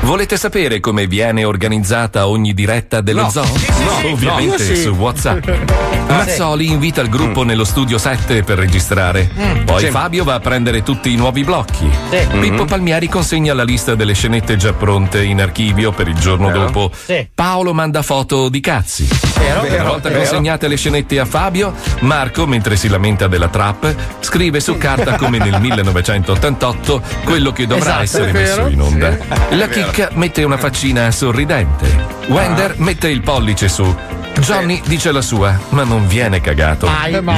Volete sapere come viene organizzata ogni diretta dello No. zoo? Sì. Ovviamente No, sì. su WhatsApp. Mazzoli invita il gruppo nello studio 7 per registrare. Mm. Poi Sì. Fabio va a prendere tutti i nuovi blocchi. Sì. Pippo Mhm. Palmieri consegna la lista delle scenette già pronte in archivio per il giorno Vero. dopo. Sì. Paolo manda foto di cazzi. Vero, Una vero, volta consegnate le scenette a Fabio, Marco, mentre si lamenta della trap, scrive su carta come nel 1988 quello che dovrà Esatto, essere messo in onda. La È chicca mette una faccina sorridente. Wender mette il pollice su. Johnny dice la sua, ma non viene cagato.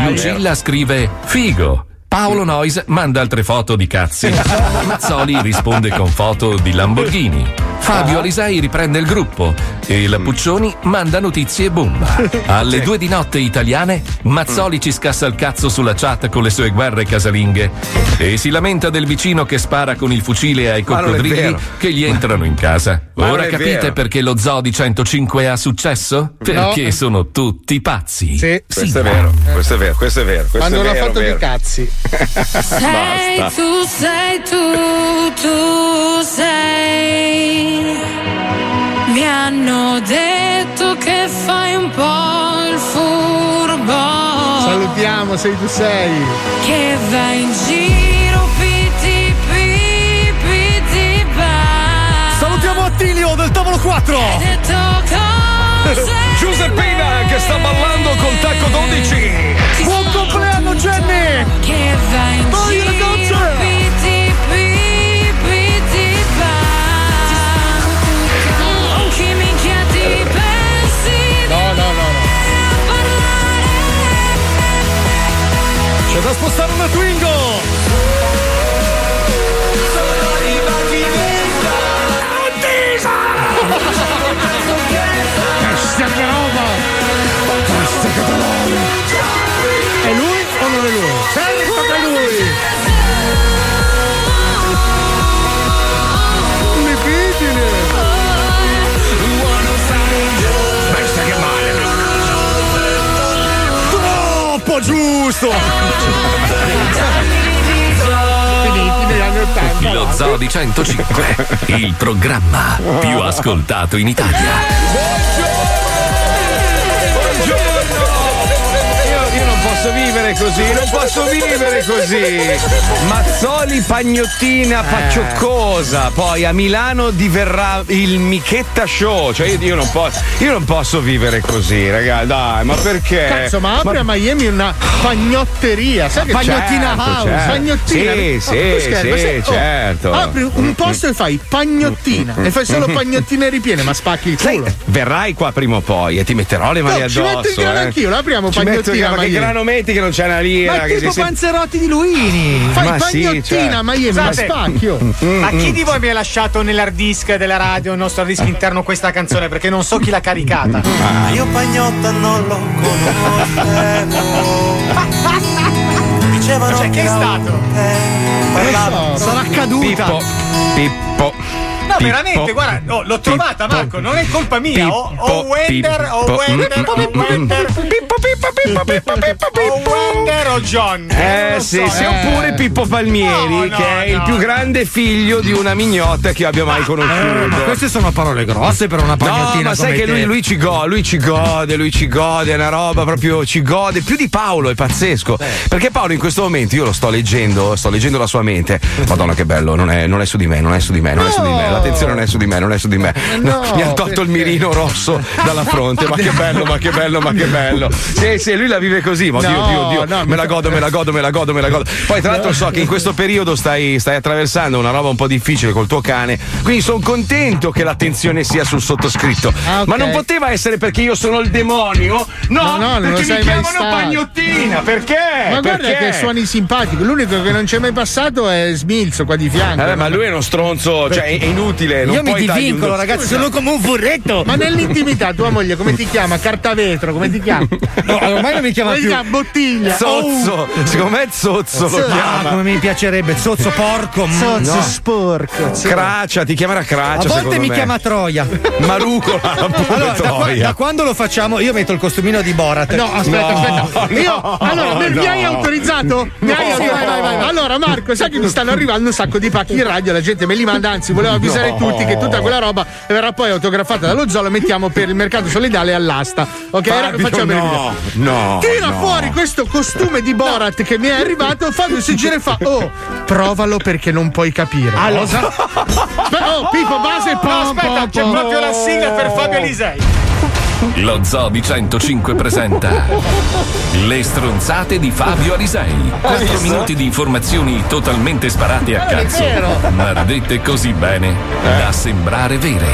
Lucilla scrive figo. Paolo Nois manda altre foto di cazzi. Mazzoli risponde con foto di Lamborghini. Fabio Alisei riprende il gruppo e la Puccioni manda notizie bomba. Alle due di notte italiane, Mazzoli ci scassa il cazzo sulla chat con le sue guerre casalinghe e si lamenta del vicino che spara con il fucile ai coccodrilli che gli entrano in casa. Ora capite perché lo zoo di 105 ha successo? Perché sono tutti pazzi. Sì. Questo è vero, questo è vero, questo è vero. Questo Quando è vero, foto vero. di cazzi. Sei tu, sei tu, tu sei. Mi hanno detto che fai un po' il furbo. Salutiamo, sei tu sei. Che vai in giro, piti, pi, piti, ba. Salutiamo Attilio del tavolo 4. Hai detto cose. Giuseppina che sta ballando col tacco 12. Buon Dai, giro, ragazze. C'è da spostare una Twingo. È lui? Certo che lui! Libidine! Bestia che male. Troppo giusto. Finiti negli anni 80. Lo Zoo di 105, il programma più ascoltato in Italia. Vivere così, non posso vivere così. Mazzoli pagnottina paccioccosa, poi a Milano diverrà il Michetta Show. Cioè io, io non posso, io non posso vivere così, ragazzi. Dai, ma perché? Cazzo, ma apre a Miami una pagnotteria, sai che Certo, pagnottina house, certo. pagnottina. Sì, Ma sì, ma sì, sai- oh, certo. apri un posto e fai pagnottina e fai solo pagnottine ripiene, ma spacchi il Sai, culo. verrai qua prima o poi e ti metterò le mani No, ci addosso. metto il grano eh. anch'io, l'apriamo Ci pagnottina a grano, che grano metti che non c'è una lira. Ma che tipo sempre- Panzerotti di Luini. Fai Ma sì, pagnottina cioè. a Miami, ma Scusate. spacchio. Ma chi di voi mi ha lasciato nell'hard disk della radio, il nostro hard disk interno, questa canzone? Perché non so chi l'ha caricata. Ah. Io Pagnotta non lo conoscevo. Dicevano Cioè, che è stato? Parlavano Sarà caduta. Pippo, Pippo. No, Pippo. veramente, guarda, oh, l'ho trovata, Marco, non è colpa mia. O, o Pippo, Wender, o. Wender, o Wender. Pippo, Pippo, Pippo, Pippo, Pippo, O Pippo. Wender o John. Eh sì, so, sì, eh. oppure Pippo Palmieri, No, no, che è il no. più grande figlio di una mignotta che io abbia mai Eh, ma conosciuto. queste sono parole grosse per una No, pagnottina ma sai che lui, lui ci gode, lui ci gode, lui ci gode, è una roba proprio ci gode, più di Paolo, è pazzesco. Perché Paolo in questo momento io lo sto leggendo, sto leggendo la sua mente. Madonna che bello, non è, non è su di me, non è su di me, non è su di me, l'attenzione non è su di me, non è su di me. no, mi ha tolto il mirino rosso dalla fronte, ma che bello, ma che bello, ma che bello. Sì, Sì, lui la vive così, ma No, Dio, Dio, Dio, no, me la godo, me la godo, me la godo, me la godo. Poi tra l'altro so che in questo periodo stai, stai attraversando una roba un po' difficile col tuo cane, quindi sono contento che l'attenzione sia sul sottoscritto. Ah, ok. Ma non poteva essere perché io sono il demonio? No, No, no, perché mi chiamano stato. pagnottina, perché? Ma guarda Perché? che suoni simpatico. L'unico che non c'è mai passato è Smilzo qua di fianco. Eh, ma lui è uno stronzo, cioè è, è inutile. non Io mi un divincolo, do- ragazzi, sono come un furretto. Ma nell'intimità tua moglie come ti chiama? Cartavetro, come ti chiama? No, ormai non mi chiama più. chiama? Bottiglia. Zozzo, secondo me è Zozzo lo Ah, chiama. come mi piacerebbe, zozzo porco. mm. Zozzo No. sporco. Craccia, ti chiamerà A Craccia. volte mi me. chiama Troia. Marucola, Allora, da, qua- da quando lo facciamo, io metto il costumino di Borat. No, aspetta, No, aspetta. no, Io, allora, no. mi hai autorizzato? Mi hai No. autorizzato? Vai, vai, vai, vai. Allora, Marco, sai che mi stanno arrivando un sacco di pacchi in radio, la gente me li manda, anzi, volevo avvisare No. tutti che tutta quella roba verrà poi autografata dallo zoo, la mettiamo per il mercato solidale all'asta. Ok? Fabio, Facciamo il no, video. no, Tira no. fuori questo costume di Borat che mi è arrivato, Fabio si gira e fa: Oh, provalo perché non puoi capire. Cosa? oh, Pippo, base pom, Aspetta, pom, c'è pom. proprio la sigla per Fabio Alisei. Lo Zoo di 105 presenta Le stronzate di Fabio Alisei. 4 minuti di informazioni totalmente sparate a cazzo, ma dette così bene da sembrare vere.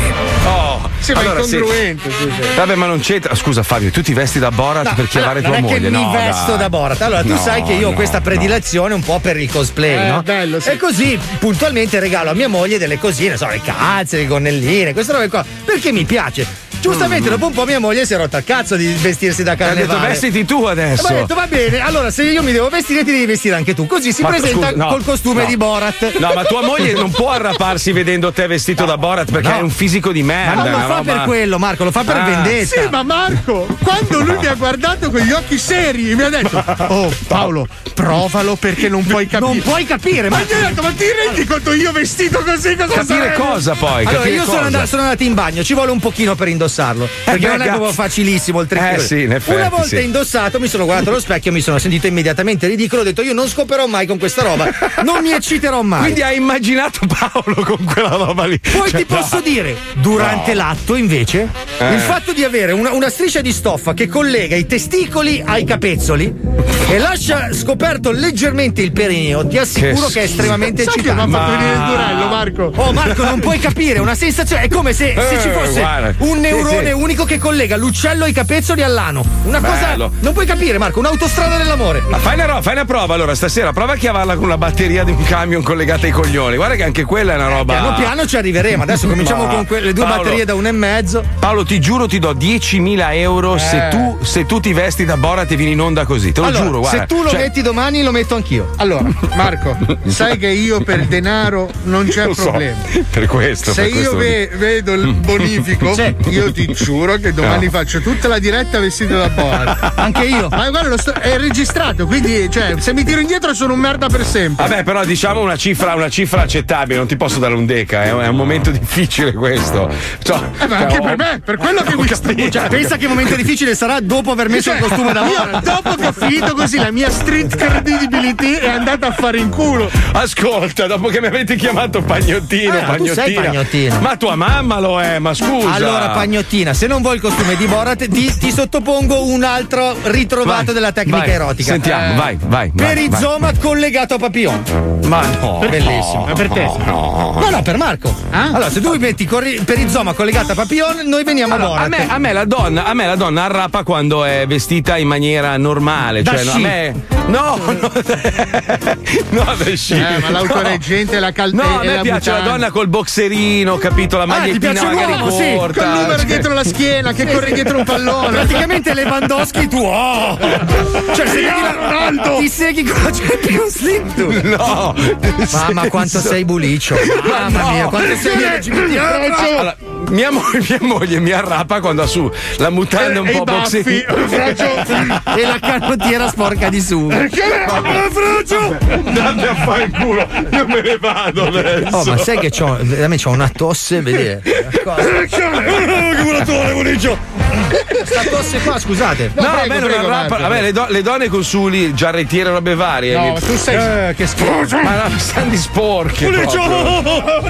Oh, Sì, ma allora, è sì. incongruente. sì, sì. Vabbè, ma non c'entra. Scusa, Fabio, tu ti vesti da Borat per chiamare non tua è moglie? che mi no, vesto dai. da Borat. Allora, tu No, sai che io ho no, questa no. predilezione un po' per il cosplay, Eh, no? bello, sì. E così puntualmente regalo a mia moglie delle cosine, so, le calze, le gonnelline, queste robe qua. Perché mi piace. Giustamente, dopo un po' mia moglie si è rotta il cazzo di vestirsi da Ti ha detto carnevale. vestiti tu adesso. Ma ha detto va bene, allora se io mi devo vestire ti devi vestire anche tu. Così si Ma presenta scusa, no, col costume no. di Borat. No, ma tua moglie non può arraparsi vedendo te vestito da Borat perché No. hai un fisico di merda. Ma non lo fa roba- per quello, Marco, lo fa per Ah, vendetta. Sì, ma Marco, quando lui mi ha guardato con gli occhi seri, mi ha detto: Oh, Paolo, provalo perché non puoi capire. Non puoi capire, Ma ma. gli ho detto, ma ti rendi conto io vestito così cosa Capire sarebbe? cosa poi? Allora, capire io sono cosa? andato, sono andato in bagno, ci vuole un pochino per indossarlo. Perché beh, non è proprio facilissimo il trick. Eh, sì, in effetti, Una volta sì. indossato, mi sono guardato allo specchio, mi sono sentito immediatamente ridicolo. Ho detto: Io non scoperò mai con questa roba, non mi ecciterò mai. Quindi hai immaginato Paolo con quella roba lì. Poi Cioè, ti posso no. dire, durante No. l'atto invece, Eh. il fatto di avere una, una striscia di stoffa che collega i testicoli ai capezzoli e lascia scoperto leggermente il perineo, ti assicuro Che che, è estremamente Sai che mi ha eccitante. fatto venire il durello, Marco? Oh Marco, non puoi capire, una sensazione, è come se, se ci Eh, fosse guarda. un Sì, neurone sì. unico che collega l'uccello ai capezzoli all'ano. Una Bello. cosa. Non puoi capire, Marco, un'autostrada dell'amore. Ma fai una, fai una prova allora stasera, prova a chiavarla con una batteria di un camion collegata ai coglioni. Guarda che anche quella è una roba. Piano piano ci arriveremo. Adesso cominciamo Ma- con quelle due Paolo. batterie da uno e mezzo. Paolo, ti giuro, ti do 10.000 euro se, tu, se tu ti vesti da Borat e vieni in onda così. Te lo Allora, giuro, guarda. se tu lo Cioè, metti domani, lo metto anch'io. Allora, Marco, sai che io per denaro non c'è lo so, problema. per questo. Se per io questo lo ve- vedo il bonifico, io ti giuro che domani faccio tutta la diretta vestito da Borat. Anche io. Ma guarda, lo sto- è registrato, quindi cioè, se mi tiro indietro sono un merda per sempre. Vabbè, però diciamo una cifra, una cifra accettabile, non ti posso dare un deca, è un, è un momento difficile questo. Cioè, Eh, ma anche ho- per me, per quello che mi capito. Cioè, pensa che momento difficile sarà dopo aver messo Cioè, il costume da Borat. dopo che ho finito così la mia street credibility è andata a fare in culo. Ascolta, dopo che mi avete chiamato pagnottino, Ah, tu pagnottina. Ma tua mamma lo è, ma scusa. Allora, Pagnottina, se non vuoi il costume di Borat, ti, ti sottopongo un altro ritrovato Vai, della tecnica vai, erotica. Sentiamo, Eh, vai, vai. vai, Perizoma collegato a papillon. vai. Ma no. Bellissimo. Ma per te? No, no, per Marco. Allora, se tu mi metti corri- perizoma collegato a papillon, noi veniamo Allora, a a, Borat. me, a me la donna, a me la donna arrapa quando è vestita in maniera normale. Da cioè, no, a me. No, no, no, da sci. Eh, ma l'autoreggente, la cal- No, a me la piace la mutanda. donna col boxerino, capito? La Ah, ti magliettina piace magari l'uomo, sì, corta. Col numero Cioè- dietro la schiena che corre dietro un pallone. Praticamente Lewandowski tu oh! Cioè se vedi la- ti segui con la Champions League tu. No, Mamma quanto sei bulicio Mamma mia quanto sei Allora, mia, mo- mia moglie mi arrapa quando ha su la mutanda un e po' baffi. boxerino. E la canottiera sporca di sugo Andate a fare il culo, io me ne vado adesso. Oh ma sai che c'ho veramente c'ho una tosse vedete Che volatore bulicio Sta tosse qua scusate No, a prego, me non prego, arrapa. Vabbè, le, do- le donne con suli, giarrettiere, robe varie. No, mi- tu sei. Eh, che schifo Ma no, stanno di sporche. proprio.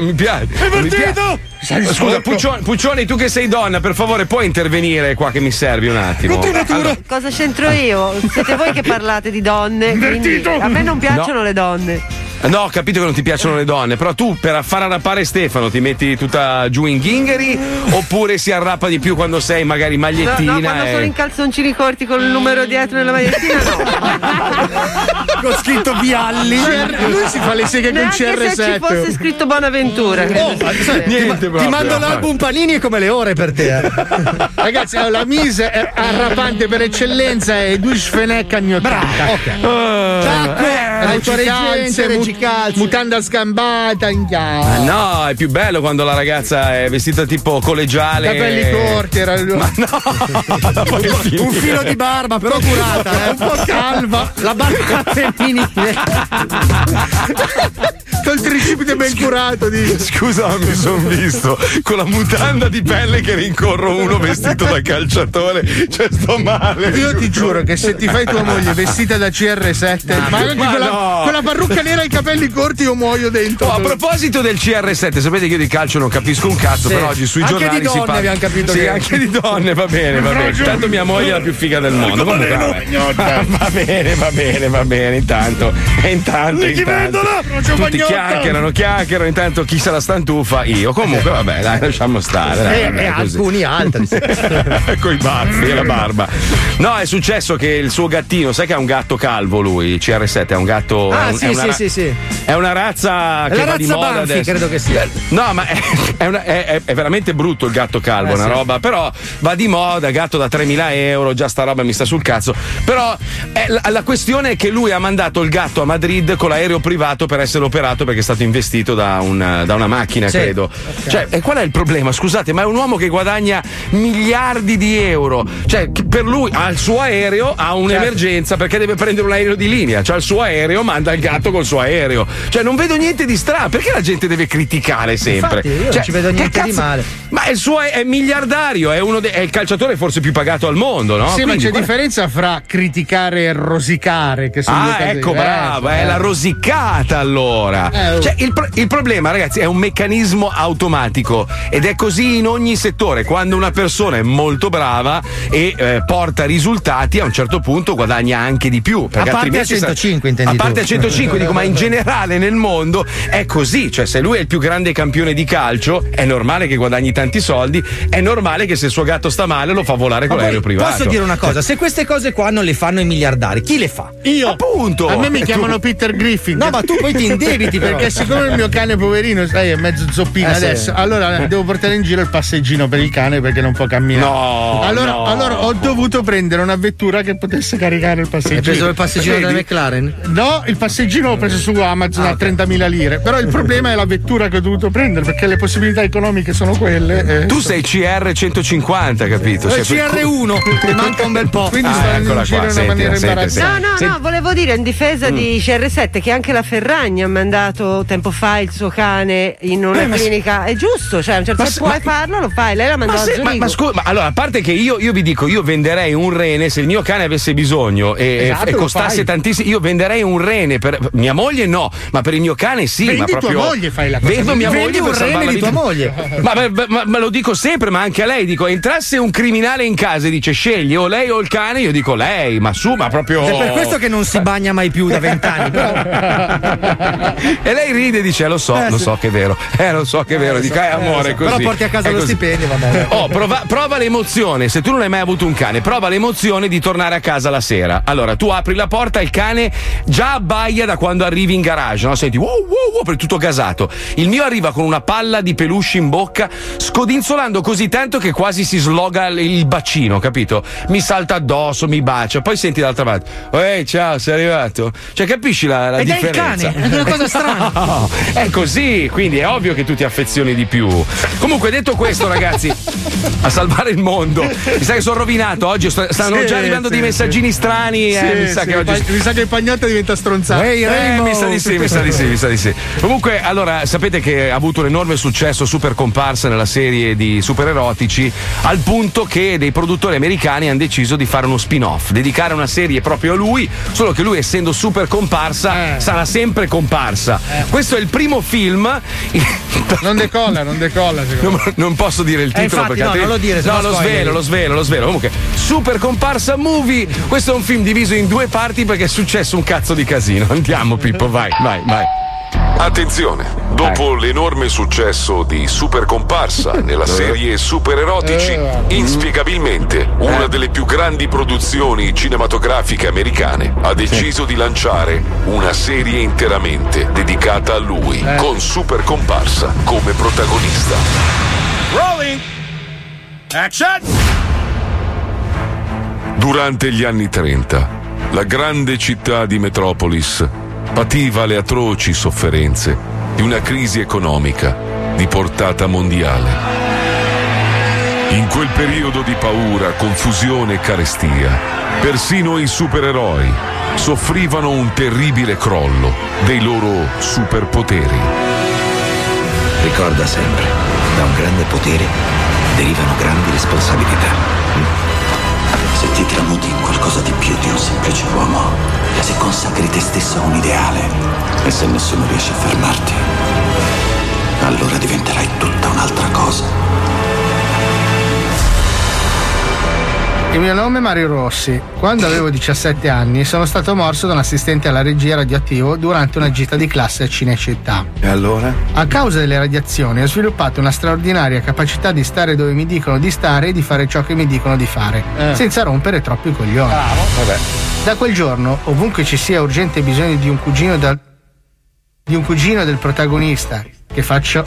mi piace. mi piace. Scusa, Puccioni, Puccioni, tu che sei donna, per favore, puoi intervenire qua che mi servi un attimo. Allora, Cosa c'entro io? Siete voi che parlate di donne, quindi a me non piacciono le donne. No, ho capito che non ti piacciono le donne, però tu per far arrappare Stefano ti metti tutta giù in ghingheri oppure si arrappa di più quando sei magari No, magliettina? no, quando e- sono in calzoncini corti con il numero dietro nella magliettina, no. Con scritto Vialli. Lui si fa le seghe con Neanche se ci fosse CR7. scritto Bonaventura. Oh, sai, ti, ti mando l'album Panini e come le ore per te. eh. Ragazzi, la mise è arrapante per eccellenza è due sfenecca anni 80. Eh, Regicalze, mut- mutanda scambata, in Ah, No, è più bello quando la ragazza è vestita tipo collegiale. Capelli corti, era Ma no. Un filo di barba, però curata, eh. un po' calva. La barba femminile. Col tricipite ben curato. Di... Scusa, ma mi sono visto con la mutanda di pelle che rincorro uno vestito da calciatore. Cioè, sto male. Io ti giuro che se ti fai tua moglie vestita da CR7, ma anche ma quella, no. quella parrucca nera e i capelli corti, io muoio dentro. Oh, a proposito del CR7, sapete che io di calcio non capisco un cazzo, Sì. però oggi sui Anche giornali di si donne parla. abbiamo capito Sì, che- anche di donne, va bene, va bene. Tanto mia moglie è la più figa del mondo. Comunque, va bene, va bene, va bene. Intanto, intanto, intanto. Tutti chiacchierano, chiacchierano, intanto chi se la stantufa? Io. Comunque, vabbè, dai, lasciamo stare. dai, E, vabbè, e così. alcuni altri. Con i baffi e la barba. No, è successo che il suo gattino, sai che ha un gatto calvo lui, CR7, è un gatto. è Ah, un- è sì, una sì, ra- sì, sì. È una razza che La va di razza moda Banfi, adesso. credo che sia. No, ma è, è una- è- è- è veramente brutto il gatto calvo, Eh, una sì. roba. Però va di moda, gatto da 3.000 euro, già sta roba mi sta sul cazzo. Però è- la, la questione è che lui ha mandato il gatto a Madrid con l'aereo privato per essere operato perché è stato investito da, un- da una macchina, Sì. credo. Cioè, e qual è il problema? Scusate, ma è un uomo che guadagna miliardi di euro. Cioè, per lui ha il suo aereo, ha un'emergenza perché deve prendere un aereo di linea. Cioè, il suo aereo manda il gatto col suo aereo. Cioè, non vedo niente di strano. Perché la gente deve criticare sempre? Infatti, io non Cioè, ci vedo niente di cazzo- male. Ma il suo è, è miliardario, è, uno de- è il calciatore forse più pagato al mondo, no? Sì, ma Quindi, c'è guarda- differenza fra criticare e rosicare, che sono Ah, ecco, diverse. brava, è Eh. la rosicata allora. Eh, oh. Cioè, il, pro- il problema, ragazzi, è un meccanismo automatico ed è così in ogni settore. Quando una persona è molto brava e eh, porta risultati, a un certo punto guadagna anche di più. perché A parte a sa- 105 intendi A parte tu. a 105, dico, ma in generale nel mondo è così. Cioè, se lui è il più grande campione di calcio, è normale che guadagni tanti soldi, è normale che se il suo gatto sta male lo fa volare con Ma l'aereo privato. Posso dire una cosa? Se queste cose qua non le fanno i miliardari, chi le fa? Io. Appunto. A me mi Tu- chiamano Peter Griffin. No, ma tu poi ti indebiti però. Perché siccome il mio cane poverino, sai, è mezzo zoppino Eh, sì. adesso, allora devo portare in giro il passeggino per il cane perché non può camminare. No, Allora, no. allora ho dovuto prendere una vettura che potesse caricare il passeggino. Hai preso il passeggino Vedi? della McLaren? No, il passeggino l'ho preso su Amazon a 30.000 lire. Però il problema è la vettura che ho dovuto prendere perché le possibilità economiche sono quelle. eh. Tu sei CR 150, capito? Il Sei quel- CR1, ti manca un bel po'. Quindi Ah, sto in giro qua, in una senti, maniera senti, imbarazzante. No, no, Senti- no, volevo dire in difesa di CR7 che anche la Ferragni ha mandato tempo fa il suo cane in una Eh, ma- clinica. È giusto, cioè, certo Ma se puoi ma- farlo, lo fai. Lei l'ha Ma, mandato se- a ma, Zurigo. ma scusa, ma allora, a parte che io, io vi dico, io venderei un rene se il mio cane avesse bisogno e, Esatto, e costasse tantissimo. Io venderei un rene per mia moglie, no, ma per il mio cane sì. Vendi ma tua proprio, moglie, fai la cosa Vendo mia Vendi moglie un rene la di tua moglie. Ma, ma- ma- ma lo dico sempre, ma anche a lei dico: entrasse un criminale in casa e dice scegli o lei o il cane, io dico lei, ma su, ma proprio. È per questo che non si bagna mai più da vent'anni. Però E lei ride e dice: "Eh, Lo so, Eh, lo sì. so che è vero. Eh, lo so che è vero. Dico, eh, amore, so. così. Però porti a casa lo stipendio, va bene. Oh, prova, prova l'emozione. Se tu non hai mai avuto un cane, prova l'emozione di tornare a casa la sera. Allora, tu apri la porta, il cane già abbaia da quando arrivi in garage, no? Senti, wow, wow, wow, per tutto gasato. Il mio arriva con una palla di peluche in bocca, scodinzolando così tanto che quasi si sloga il- bacino, capito? Mi salta addosso, mi bacia, poi senti dall'altra parte, ehi, ciao, sei arrivato? Cioè, capisci la, la Ed è il differenza? cane, è una cosa strana. No, è così, quindi è ovvio che tu ti affezioni di più. Comunque, detto questo, ragazzi, a salvare il mondo. Mi sa che sono rovinato oggi. stanno Sì, già arrivando sì, dei messaggini strani. eh, Sì, mi sa sì, che oggi. mi sa che il pagnotta diventa stronzato. Eh, mi sa di sì, mi sa di sì, mi sa di sì. Comunque, allora, sapete che ha avuto un enorme successo super comparsa nella serie di supererotici, al punto che dei produttori americani hanno deciso di fare uno spin-off, dedicare una serie proprio a lui, solo che lui essendo super comparsa sarà sempre comparsa. Questo è il primo film. Non decolla, non decolla. Non, non posso dire il Eh, titolo infatti perché no, non lo dire, se no, lo svelo, lo svelo, lo svelo. Comunque, Super Comparsa Movie. Questo è un film diviso in due parti perché è successo un cazzo di casino. Andiamo, Pippo, vai, vai, vai. Attenzione, dopo l'enorme successo di Super Comparsa nella serie Super Erotici, inspiegabilmente una delle più grandi produzioni cinematografiche americane ha deciso di lanciare una serie interamente dedicata a lui, con Super Comparsa come protagonista. Rolling! Action! Durante gli anni 30, la grande città di Metropolis pativa le atroci sofferenze di una crisi economica di portata mondiale. In quel periodo di paura, confusione e carestia, persino i supereroi soffrivano un terribile crollo dei loro superpoteri. Ricorda sempre, da un grande potere derivano grandi responsabilità. Se ti tramuti in qualcosa di più di un semplice uomo, se consacri te stesso a un ideale e se nessuno riesce a fermarti, allora diventerai tutta un'altra cosa. Il mio nome è Mario Rossi. Quando avevo 17 anni sono stato morso da un assistente alla regia radioattivo durante una gita di classe a Cinecittà. E allora? A causa delle radiazioni ho sviluppato una straordinaria capacità di stare dove mi dicono di stare e di fare ciò che mi dicono di fare, Eh. senza rompere troppo i coglioni. Da quel giorno, ovunque ci sia urgente bisogno di un cugino dal- di un cugino del protagonista che faccio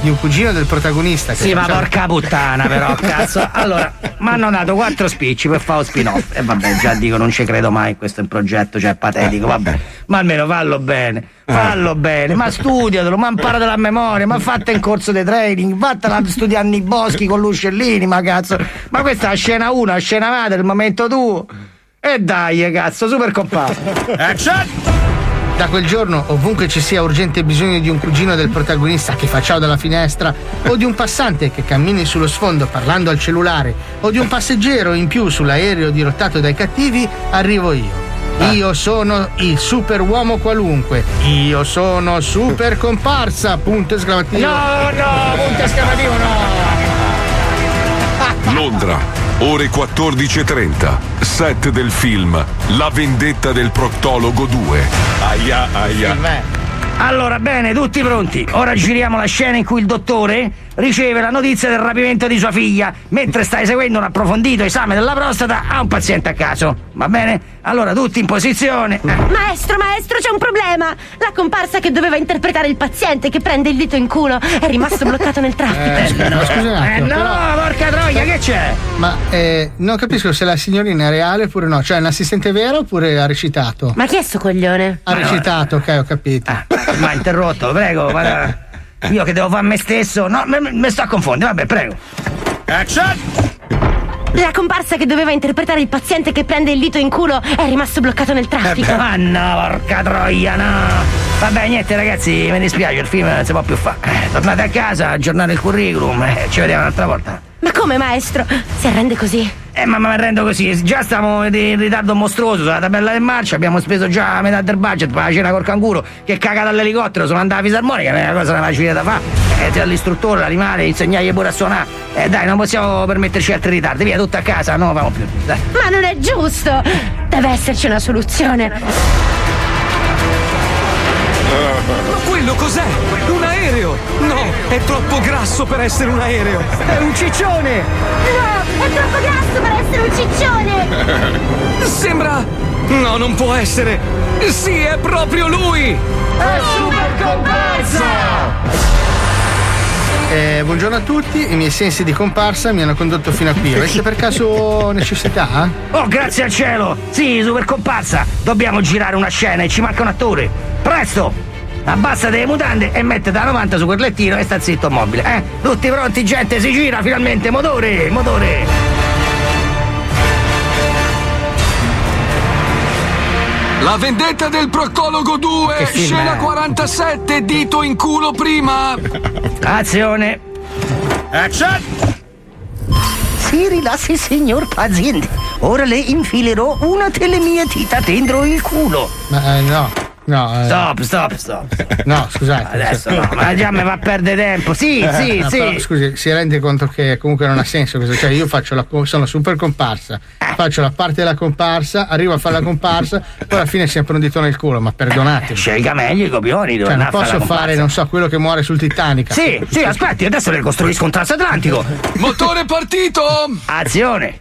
di un cugino del protagonista che Sì, ma faccio- porca puttana, però, cazzo. Allora, mi hanno dato quattro spicci per fare lo spin-off. E vabbè, già dico, non ci credo mai, questo è un progetto, cioè patetico, vabbè. Ma almeno fallo bene, fallo bene, ma studiatelo, ma imparatelo a memoria, ma fatta in corso di training, fattela studiando i boschi con l'uscellini, ma cazzo. Ma questa è la scena 1, la scena madre, il momento tuo. E dai, cazzo, super comparsa. Da quel giorno, ovunque ci sia urgente bisogno di un cugino del protagonista che fa ciao dalla finestra, o di un passante che cammini sullo sfondo parlando al cellulare, o di un passeggero in più sull'aereo dirottato dai cattivi, arrivo io. Io sono il super uomo qualunque. Io sono super comparsa. Punto esclamativo. No, no, punto esclamativo, no. Londra, ore 14.30, set del film La vendetta del proctologo 2. Aia, aia. Allora, bene, tutti pronti. Ora giriamo la scena in cui il dottore riceve la notizia del rapimento di sua figlia mentre sta eseguendo un approfondito esame della prostata a un paziente a caso. Va bene? Allora, tutti in posizione. Maestro, maestro, c'è un problema! La comparsa che doveva interpretare il paziente che prende il dito in culo è rimasto bloccato nel traffico. Eh, scusa, ma scusa un Eh no, però- porca troia, che c'è? Ma eh, non capisco se la signorina è reale oppure no. Cioè, è un'assistente vera oppure ha recitato? Ma chi è sto coglione? Ha recitato, ok, ho capito. Ma interrotto, prego, guarda. Io che devo fare me stesso. No, mi sto a confondere, vabbè, prego. La comparsa che doveva interpretare il paziente che prende il dito in culo è rimasto bloccato nel traffico. Ah no, porca troia, no. Vabbè, niente ragazzi, mi dispiace, il film non si può più fare. Eh, tornate a casa, aggiornate il curriculum, eh, ci vediamo un'altra volta. Ma come, maestro? Si arrende così? Eh, ma mi rendo così, già stiamo in ritardo mostruoso sulla tabella del marcia, abbiamo speso già metà del budget per la cena col canguro che caga dall'elicottero, sono andato a fisarmonica, non è una cosa facile da fare. Eh, ti dà l'istruttore, l'animale, insegnargli pure a suonare. Eh dai, non possiamo permetterci altri ritardi, via, tutto a casa, no, vamo più. Dai. Ma non è giusto! Deve esserci una soluzione. Ma quello cos'è? Un aereo! No, è troppo grasso per essere un aereo! È un ciccione! No, è troppo grasso per essere un ciccione! Sembra. No, non può essere! Sì, è proprio lui! È super comparsa! Eh, buongiorno a tutti, i miei sensi di comparsa mi hanno condotto fino a qui. Avete per caso necessità? Oh, grazie al cielo! Sì, super comparsa! Dobbiamo girare una scena e ci manca un attore! Presto! Abbassate le mutande e mettete la 90 su quel lettino e sta zitto mobile. Eh? Tutti pronti, gente, si gira finalmente, motore, motore. La vendetta del proctologo 2, Che film scena è? 47, dito in culo prima. Azione. Action! Si rilassi, signor paziente. Ora le infilerò una delle mie dita dentro il culo. Ma eh, no, no. eh, Stop, stop, stop. No, scusate. Adesso no, ma già mi va a perdere tempo. Sì, sì, No, sì. però, scusi, si rende conto che comunque non ha senso questo. Cioè, io faccio la sono super comparsa, faccio la parte della comparsa, arrivo a fare la comparsa, poi alla fine è sempre un dito nel culo, ma perdonatemi. Scelga meglio i copioni, dove Cioè, non posso fare, non so, quello che muore sul Titanic. Sì, sì, aspetti, adesso le costruisco un transatlantico. Motore partito! Azione.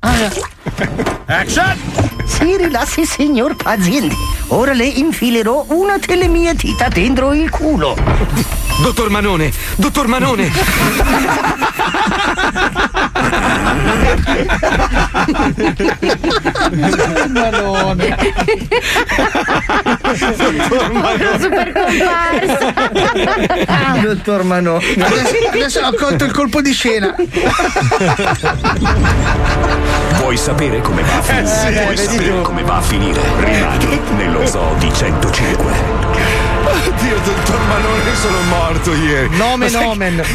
Action! Si rilassi, signor paziente. Ora le infilerò una delle mie dita dentro il culo. Dottor Manone, dottor Manone. Manone. Super comparsa. Dottor Manone. Adesso, adesso ho colto il colpo di scena. Vuoi sapere come va a finire? Eh sì, Vuoi vedi sapere tu. come va a finire? Rimani nello zoo di 105. Oddio, dottor Manone, sono morto ieri. Nomen Ma sai omen.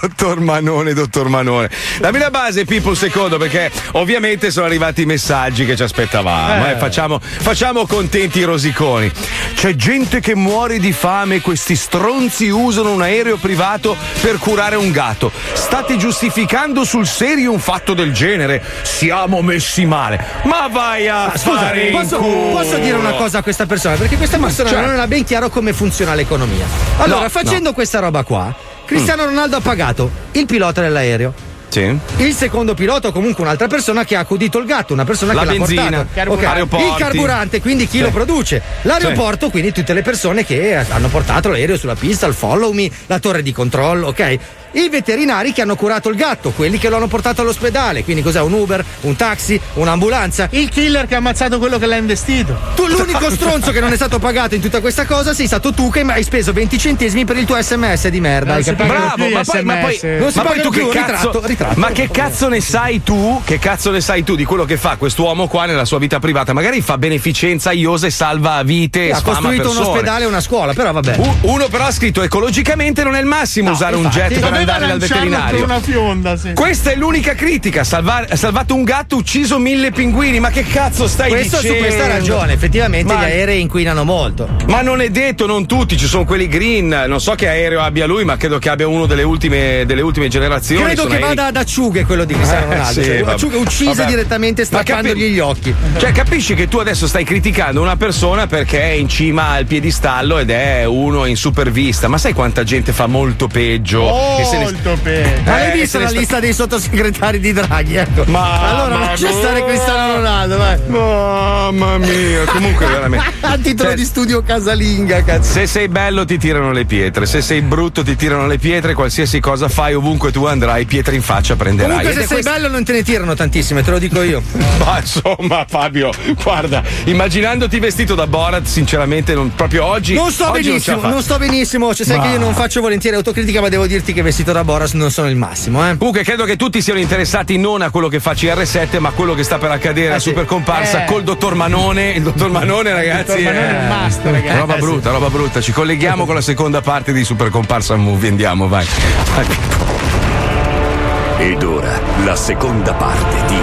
Dottor Manone, dottor Manone. Dammi la base, Pippo, un secondo, perché ovviamente sono arrivati i messaggi che ci aspettavamo. Eh. eh. Facciamo, facciamo contenti i rosiconi. C'è gente che muore di fame e questi stronzi usano un aereo privato per curare un gatto. State giustificando sul serio un fatto del genere? Siamo messi male. Ma vai a Scusa, posso, posso dire una cosa a questa persona? Perché questa persona Certo. non ha ben chiaro come funziona l'economia. Allora, No, facendo no. questa roba qua, Cristiano Ronaldo ha pagato il pilota dell'aereo. Sì. Il secondo pilota o comunque un'altra persona che ha accudito il gatto, una persona La che l'ha benzina, portato. carburante. Ok. Aeroporti. Il carburante, quindi chi Sì. lo produce. L'aeroporto, quindi tutte le persone che hanno portato l'aereo sulla pista, il follow me, la torre di controllo, ok? I veterinari che hanno curato il gatto, quelli che lo hanno portato all'ospedale, quindi cos'è? Un Uber, un taxi, un'ambulanza. Il killer che ha ammazzato quello che l'ha investito. Tu l'unico stronzo che non è stato pagato in tutta questa cosa sei stato tu che hai speso 20 centesimi per il tuo sms di merda. Non hai Bravo, ma poi, ma poi, non si ma poi tu che cazzo, ritratto, ritratto. Ma che cazzo ne sai tu? Che cazzo ne sai tu di quello che fa quest'uomo qua nella sua vita privata? Magari fa beneficenza iosa e salva vite e ha costruito un persone. ospedale e una scuola, però vabbè. U- Uno però ha scritto ecologicamente non è il massimo usare un jet per andare dal veterinario. una fionda, sì. Questa è l'unica critica. Salvar- ha salvato un gatto, ucciso mille pinguini. Ma che cazzo stai Questo su dicendo? questa ragione, effettivamente Ma- gli aerei inquinano molto. Ma non è detto, non tutti, ci sono quelli green. Non so che aereo abbia lui, ma credo che abbia uno delle ultime, delle ultime generazioni. Credo Sono che aerei- vada ad acciughe quello di Cristiano Eh, Ronaldo. sì, cioè, acciughe uccise Vabbè. direttamente Ma capi- strappandogli gli occhi. Cioè, capisci che tu adesso stai criticando una persona perché è in cima al piedistallo ed è uno in supervista. Ma sai quanta gente fa molto peggio? E ne- Molto bene. Ma Eh, l'hai se vista la sta- lista dei sottosegretari di Draghi? Ecco. Ma- allora ma lascia no. stare Cristiano Ronaldo, vai. Mamma mia, comunque veramente. A titolo Cioè, di studio casalinga, cazzo. Se sei bello ti tirano le pietre, se sei brutto ti tirano le pietre, qualsiasi cosa fai, ovunque tu andrai, pietre in faccia prenderai. Comunque, Ed se sei questo- bello, non te ne tirano tantissime, te lo dico io. Ma insomma, Fabio, guarda, immaginandoti vestito da Borat, sinceramente, non, proprio oggi. Non sto oggi benissimo, fa. non, sto benissimo. Cioè, sai Ma- che io non faccio volentieri autocritica, ma devo dirti che vestito da Boras non sono il massimo, eh. Comunque credo che tutti siano interessati non a quello che fa CR7, ma a quello che sta per accadere a Super Comparsa Eh. col dottor Manone. Il dottor Manone, ragazzi. dottor Manone è un must, ragazzi. Roba Eh, brutta, roba brutta. Ci colleghiamo con la seconda parte di Super Comparsa Movie. Andiamo, vai. Vai. Ed ora la seconda parte di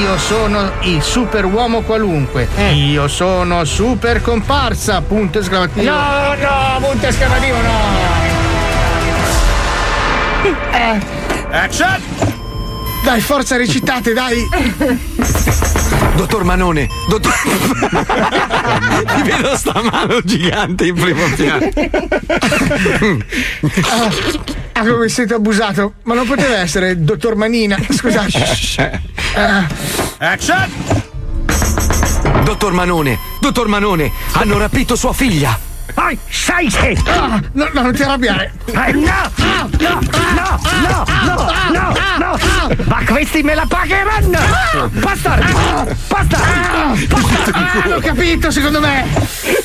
Io sono il super uomo qualunque. Io sono super comparsa. Punto esclamativo. No, no, punto esclamativo, no. Eh. Action! Dai, forza, recitate, dai. Dottor Manone, dottor. Ti vedo sta mano gigante in primo piano. Ah, ah, come siete abusato. Ma non poteva essere dottor Manina. Scusate. Ah. Action! Dottor Manone, dottor Manone, hanno rapito sua figlia. Poi, sai che! Ah, no, no, non ti arrabbiare! No! No! No! No! No! No! No! Ma questi me la pagheranno! Pastore! Pastore! basta. Ah, l'ho capito, secondo me!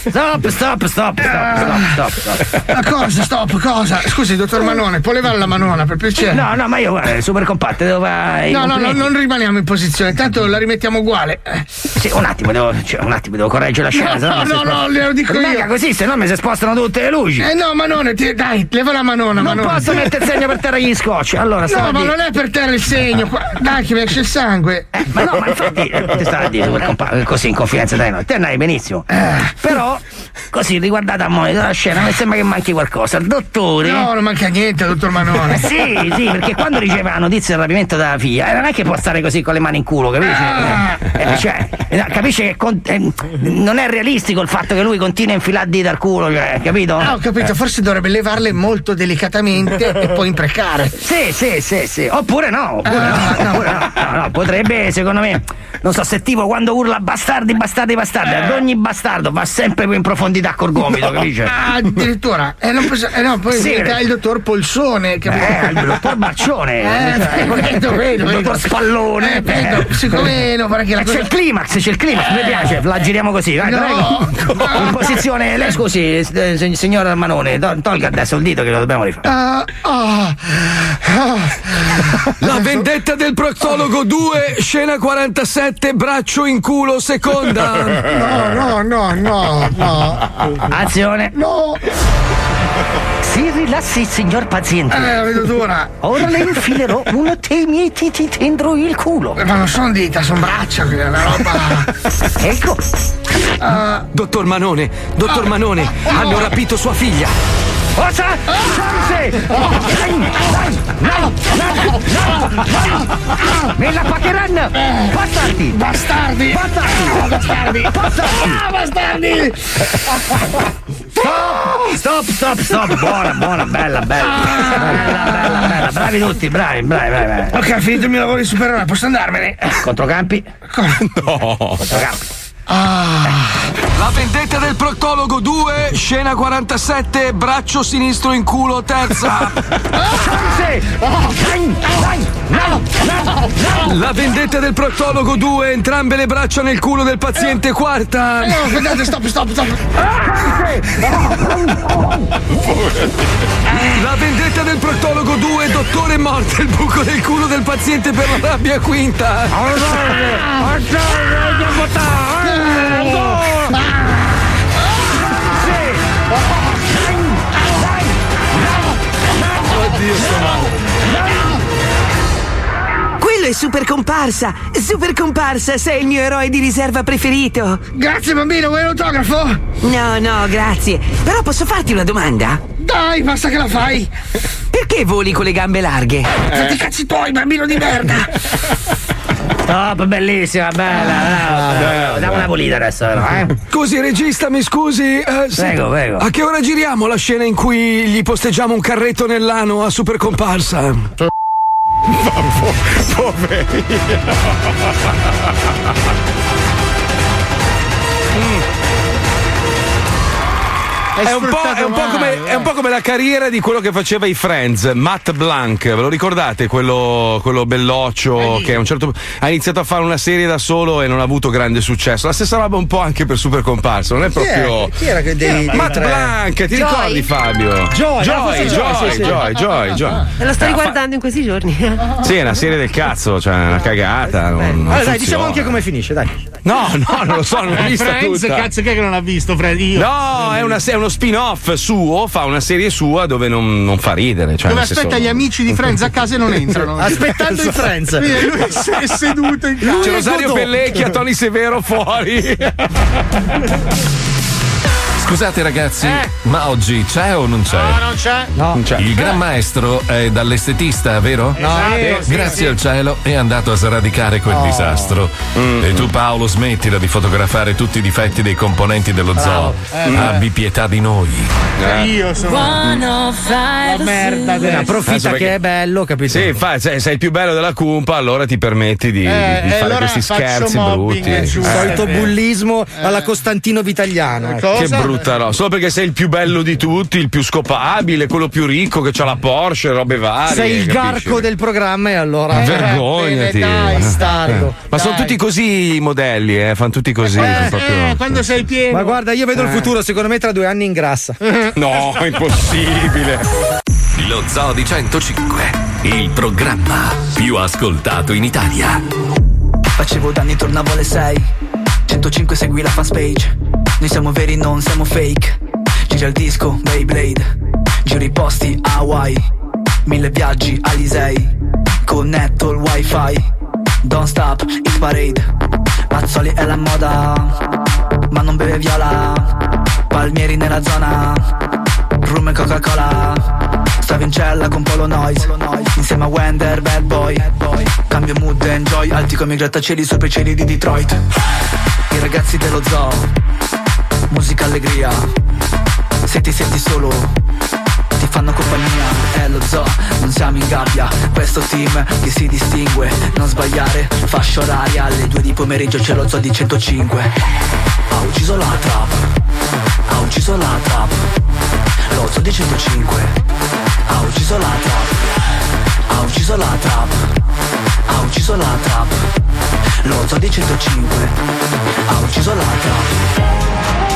Stop, stop, ah. stop, stop, stop. Ma cosa, stop, cosa? Scusi, dottor Manone, può levare la manona, per piacere? No, no, ma io, eh, super compatte, devo fare No, no, no, non rimaniamo in posizione, tanto la rimettiamo uguale. Sì, un attimo, devo, cioè, un attimo, devo correggere la scena. No, no, no, no, no glielo dico io. così, se no mi si spostano tutte le luci. Eh no, Manone, ti- dai, leva la manona, non Manone. posso mettere il segno per terra gli scotch. Allora, No, ma non è per terra il segno. qua- Dai, che mi esce il sangue. Ma no, ma infatti, eh, ti stavo a dire compa- così in confidenza dai noi. Te andai benissimo. Però, così riguardate a monitor la scena, mi sembra che manchi qualcosa. Dottore. No, non manca niente, dottor Manone. Eh sì, sì, perché quando riceve la notizia del rapimento della figlia, eh, non è che può stare così con le mani in culo, capisci? Eh, eh, cioè, eh, capisce che con- eh, non è realistico il fatto che lui continui a infilare dita al culo, cioè, capito? Ah, ho capito, forse dovrebbe levarle molto delicatamente e poi imprecare. Sì, sì, sì, sì. Oppure no, oppure no, oppure no, no, no, potrebbe, secondo me, non so se tipo quando urla bastardi, bastardi, bastardi, ad ogni bastardo va sempre più in profondità col gomito, capisci? Ah, addirittura. Eh, non posso- eh, no, poi Sì, diventa il dottor Polsone, capito? Eh, il dottor Baccione, Eh, vedo, vedo, il dottor Spallone. Eh, vedo, siccome no, guarda che la Eh, cosa- C'è il climax, c'è il climax, mi piace, la giriamo così, vai, No, prego. In posizione, lei scusi, eh, sig- signor Manone, to- tolga adesso il dito che lo dobbiamo rifare. Ah, ah. La vendetta del proctologo 2, scena 47, braccio in culo, seconda. No, no, no, no, no. Azione. No. Si rilassi, signor paziente. Eh, la vedo dura. Ora le infilerò uno dei miei diti dentro il culo. Eh, Ma non sono dita, sono braccia, quella è una roba. Ecco. Ah, Dottor Manone, dottor Manone, hanno rapito sua figlia. Cosa? Chance! Dai, dai, dai, dai, dai. Me la! Bastardi! bastardi! Bastardi! Bastardi! Bastardi! Ah, bastardi! Stop, stop, stop! Buona, buona, bella, bella! Bella, bella, bella! Bravi tutti, bravi, bravi, bravi! Ok, ho finito il mio lavoro di supereroe, posso andarmene? Controcampi? No. Controcampi. La vendetta del proctologo 2, scena 47, braccio sinistro in culo, terza. La vendetta del proctologo 2, entrambe le braccia nel culo del paziente, quarta. Stop, stop, stop. La vendetta del proctologo 2, dottore morte il buco del culo del paziente per la rabbia, quinta. Oddio, sto male. Quello è super comparsa! Super comparsa, sei il mio eroe di riserva preferito! Grazie bambino, vuoi l'autografo? No, no, grazie. Però posso farti una domanda? Dai, basta che la fai! Perché voli con le gambe larghe? Fatti i cazzi tuoi, bambino di merda! Top, bellissima, bella, bravo. Diamo una pulita adesso, però, eh? Così, regista, mi scusi. eh, senta, Prego, prego. A che ora giriamo la scena in cui gli posteggiamo un carretto nell'ano a super comparsa? Ma po- poverino! mm. È un, po', è, un po come, è un po' come la carriera di quello che faceva i Friends, Matt Blanc, ve lo ricordate? Quello, quello belloccio che a un certo punto ha iniziato a fare una serie da solo e non ha avuto grande successo. La stessa roba un po' anche per Super Comparsa, non è Chi proprio. Chi era che dei- Matt tre? Blanc, ti Joy? ricordi Fabio? Joy, ah, Joy, Joy, Joy, sì, sì. Joy, Joy, Joy. E lo sto Eh, fa- riguardando in questi giorni. Sì, è una serie del cazzo, cioè una cagata. Non, non Allora, dai, diciamo anche come finisce, dai. No, no, non lo so, non l'ho Eh, vista Friends, tutta. cazzo, che non l'ha visto, Fred? Io. No, è, una- è uno spin-off suo, fa una serie sua dove non, non fa ridere. Cioè Dove aspetta senso- gli amici di Friends a casa e non entrano. Aspettando i Friends. Lui è se- è seduto in casa. C'è Rosario Pellecchia, Tony Severo fuori. Scusate ragazzi, ma oggi c'è o non c'è? No, non c'è. Non c'è. Il gran maestro è dall'estetista, vero? Esatto, sì, Grazie sì. al cielo è andato a sradicare quel disastro. E tu Paolo smettila di fotografare tutti i difetti dei componenti dello zoo. Eh, Abbi pietà di noi. Io sono oh la merda Eh, adesso. approfitta perché- che è bello, capito? Sì, fa- sei, sei il più bello della cumpa, allora ti permetti di, Eh, di fare allora questi scherzi mobbing, brutti. eh. Eh, Solito bullismo alla Costantino Vitagliano. ecco. che brutto brutta roba. Solo perché sei il più bello di tutti, il più scopabile, quello più ricco che ha la Porsche, robe varie. Sei il capisci? garco del programma e allora. Vergognati. Eh, dai, stargo. Eh. Ma sono Dai. tutti così i modelli, eh? Fanno tutti così. Eh, proprio- eh, quando sei pieno. Ma guarda, io vedo il Eh. futuro, secondo me tra due anni ingrassa. No, è impossibile. Lo Zoo di 105, il programma più ascoltato in Italia. Facevo danni, tornavo alle 6 105 segui la fanpage Noi siamo veri, non siamo fake. Gira il disco, Beyblade. Giro i posti, Hawaii. Mille viaggi, Alisei Connetto il wifi. Don't stop, hit parade. Mazzoli è la moda Ma non beve viola. Palmieri nella zona. Rum e Coca-Cola. Stavo in cella con Polo Noise. Insieme a Wender, bad boy. Cambio mood, enjoy. Alti come i grattacieli sopra i cieli di Detroit. I ragazzi dello zoo Musica allegria. Se ti senti solo Ti fanno compagnia. È lo zoo, non siamo in gabbia. Questo team che si distingue. Non sbagliare, fascia oraria. Alle due di pomeriggio c'è lo zoo di 105 Ha ucciso la trap. Ha ucciso la trap. Lo zoo di 105 Ha ucciso la trap. Ha ucciso la trap. Ha ucciso la trap. Lo zoo di 105 Ha ucciso la trap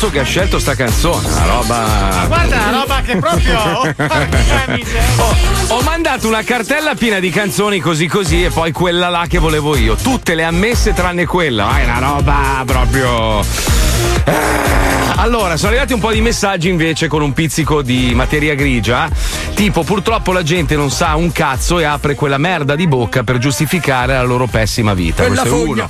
stronzo che ha scelto sta canzone. Una roba. Guarda la roba che proprio. oh. Ho, mandato una cartella piena di canzoni così così e poi quella là che volevo io. Tutte le ammesse tranne quella. Ma è una roba proprio. Eh, Allora, sono arrivati un po' di messaggi invece con un pizzico di materia grigia. Tipo, purtroppo la gente non sa un cazzo e apre quella merda di bocca per giustificare la loro pessima vita. Quella Questo è uno.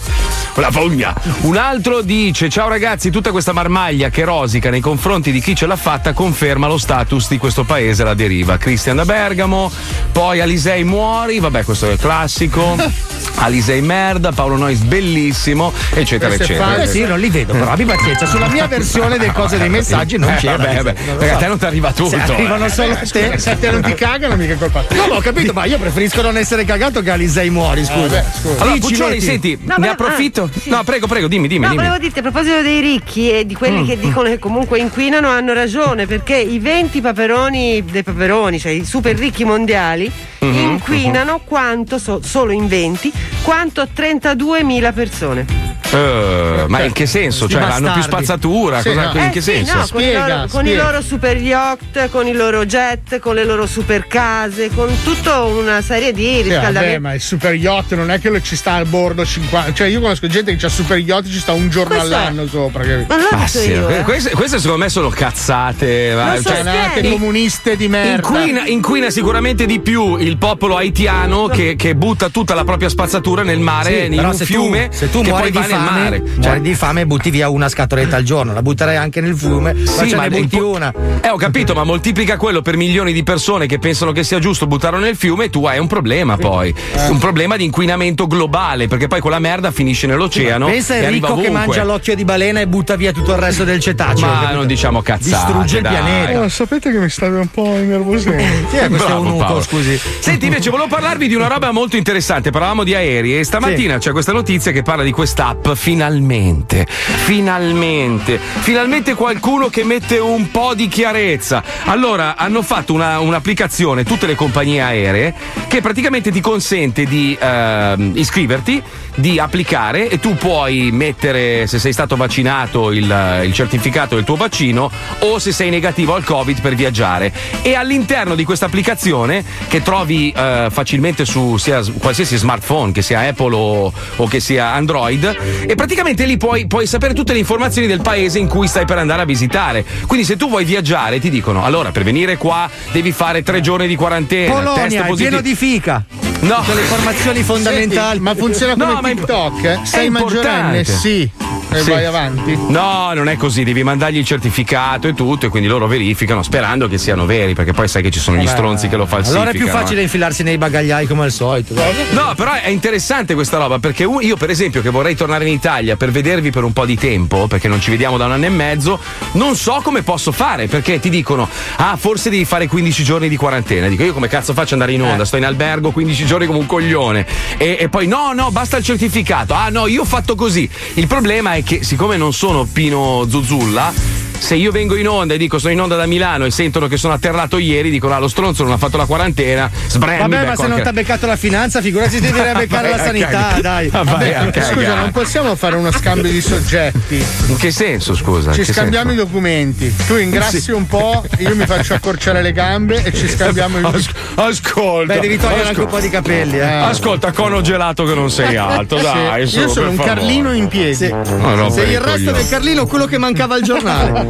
Quella fogna. Un altro dice: Ciao ragazzi, tutta questa marmaglia che rosica nei confronti di chi ce l'ha fatta conferma lo status di questo paese alla deriva. Cristian da Bergamo, poi Alisei muori, vabbè, questo è il classico. Alisei merda, Paolo Nois bellissimo, eccetera, Questo è eccetera. Eh sì, non li vedo, però abbi pazienza. Sulla mia versione del cose dei messaggi non Eh, c'era. vabbè, vabbè. Perché a te non ti arriva tutto. Se arrivano eh. solo a te. Se a te non ti cagano, mica colpa. No, ma ho capito, ma io preferisco non essere cagato che Alisei muori, scusa. vabbè, scusa. Allora, metti. senti, No, ne approfitto. Sì. No, prego, prego, dimmi, dimmi. No, dimmi. volevo dirti a proposito dei ricchi e di quelli Mm. che dicono che comunque inquinano hanno ragione perché i 20 paperoni dei paperoni, cioè i super ricchi mondiali, Mhm, inquinano quanto, so- solo in 20, quanto 32.000 persone. Eh, ma in che senso? Cioè, hanno più spazzatura? Cosa- in Eh che sì, senso? no, con, i loro, con i loro super yacht, con i loro jet, con le loro super case, con tutta una serie di Sì, vabbè, riscaldamenti. ma il super yacht non è che ci sta al bordo 50. Cioè, io conosco gente che ha super yacht ci sta un giorno Questo è- all'anno sopra. capito? Ma sì, que- queste, queste secondo me sono cazzate. Non cioè, in- comuniste di merda. Inquina, inquina sicuramente di più il popolo haitiano che, che butta tutta la propria spazzatura nel mare, Sì, in un se fiume, tu, se tu che muori poi di va nel fame, mare. muori Cioè, di fame e butti via una scatoletta al giorno, la butterei anche nel fiume, ma Sì, ce ma ne butti impo- una. Eh, ho capito, ma moltiplica quello per milioni di persone che pensano che sia giusto buttarlo nel fiume e tu hai un problema poi. Eh. Un problema di inquinamento globale, perché poi quella merda finisce nell'oceano. Pensa e ricco che mangia l'occhio di balena e butta via tutto il resto del cetaceo. Ma capito? non diciamo cazzate. Distrugge il dai. pianeta. Oh, sapete che mi state un po' innervosendo. Sì, eh, questo Bravo, è un uco, Paolo. scusi. Senti, invece, volevo parlarvi di una roba molto interessante. Parlavamo di aerei e stamattina c'è questa notizia che parla di quest'app. Finalmente, finalmente, finalmente qualcuno che mette un po' di chiarezza. Allora, hanno fatto una- un'applicazione, tutte le compagnie aeree, che praticamente ti consente di ehm, iscriverti, di applicare e tu puoi mettere se sei stato vaccinato il, il certificato del tuo vaccino o se sei negativo al Covid per viaggiare. E all'interno di questa applicazione che trovi eh, facilmente su sia qualsiasi smartphone, che sia Apple o, o che sia Android, e praticamente lì puoi, puoi sapere tutte le informazioni del paese in cui stai per andare a visitare. Quindi se tu vuoi viaggiare ti dicono allora per venire qua devi fare tre giorni di quarantena. test Polonia è positivo. pieno di fica. No. Le informazioni fondamentali. Senti, ma funziona come No, ma è imp- TikTok? Sei maggiorenne? Sì. E Sì. vai avanti. No, non è così, devi mandargli il certificato e tutto, e quindi loro verificano sperando che siano veri, perché poi sai che ci sono gli Vabbè. stronzi che lo falsificano. Allora è più facile eh. infilarsi nei bagagliai come al solito. No, però è interessante questa roba perché io, per esempio, che vorrei tornare in Italia per vedervi per un po' di tempo, perché non ci vediamo da un anno e mezzo, non so come posso fare perché ti dicono: Ah, forse devi fare 15 giorni di quarantena. Dico, io come cazzo faccio andare in Eh. onda? Sto in albergo 15 giorni come un coglione. E, e poi, no, no, basta il certificato. Ah, no, io ho fatto così. Il problema è che, siccome non sono Pino Zuzzulla. Se io vengo in onda e dico sono in onda da Milano e sentono che sono atterrato ieri, dicono ah lo stronzo non ha fatto la quarantena, sbremmi. Vabbè, ma se non ti ha beccato la finanza, figurati se a beccare la sanità, dai. Vabbè, cagare. scusa, non possiamo fare uno scambio di soggetti. In che senso, scusa? Ci scambiamo senso? i documenti. Tu ingrassi Sì. un po', io mi faccio accorciare le gambe e ci scambiamo i As- ascolta. Beh, devi togliere anche un ascolta. po' di capelli, eh. Ascolta, cono gelato che non sei alto, dai. Sì, Io sono un favore. Carlino in piedi. No, no, Sei il resto del Carlino, quello che mancava al giornale.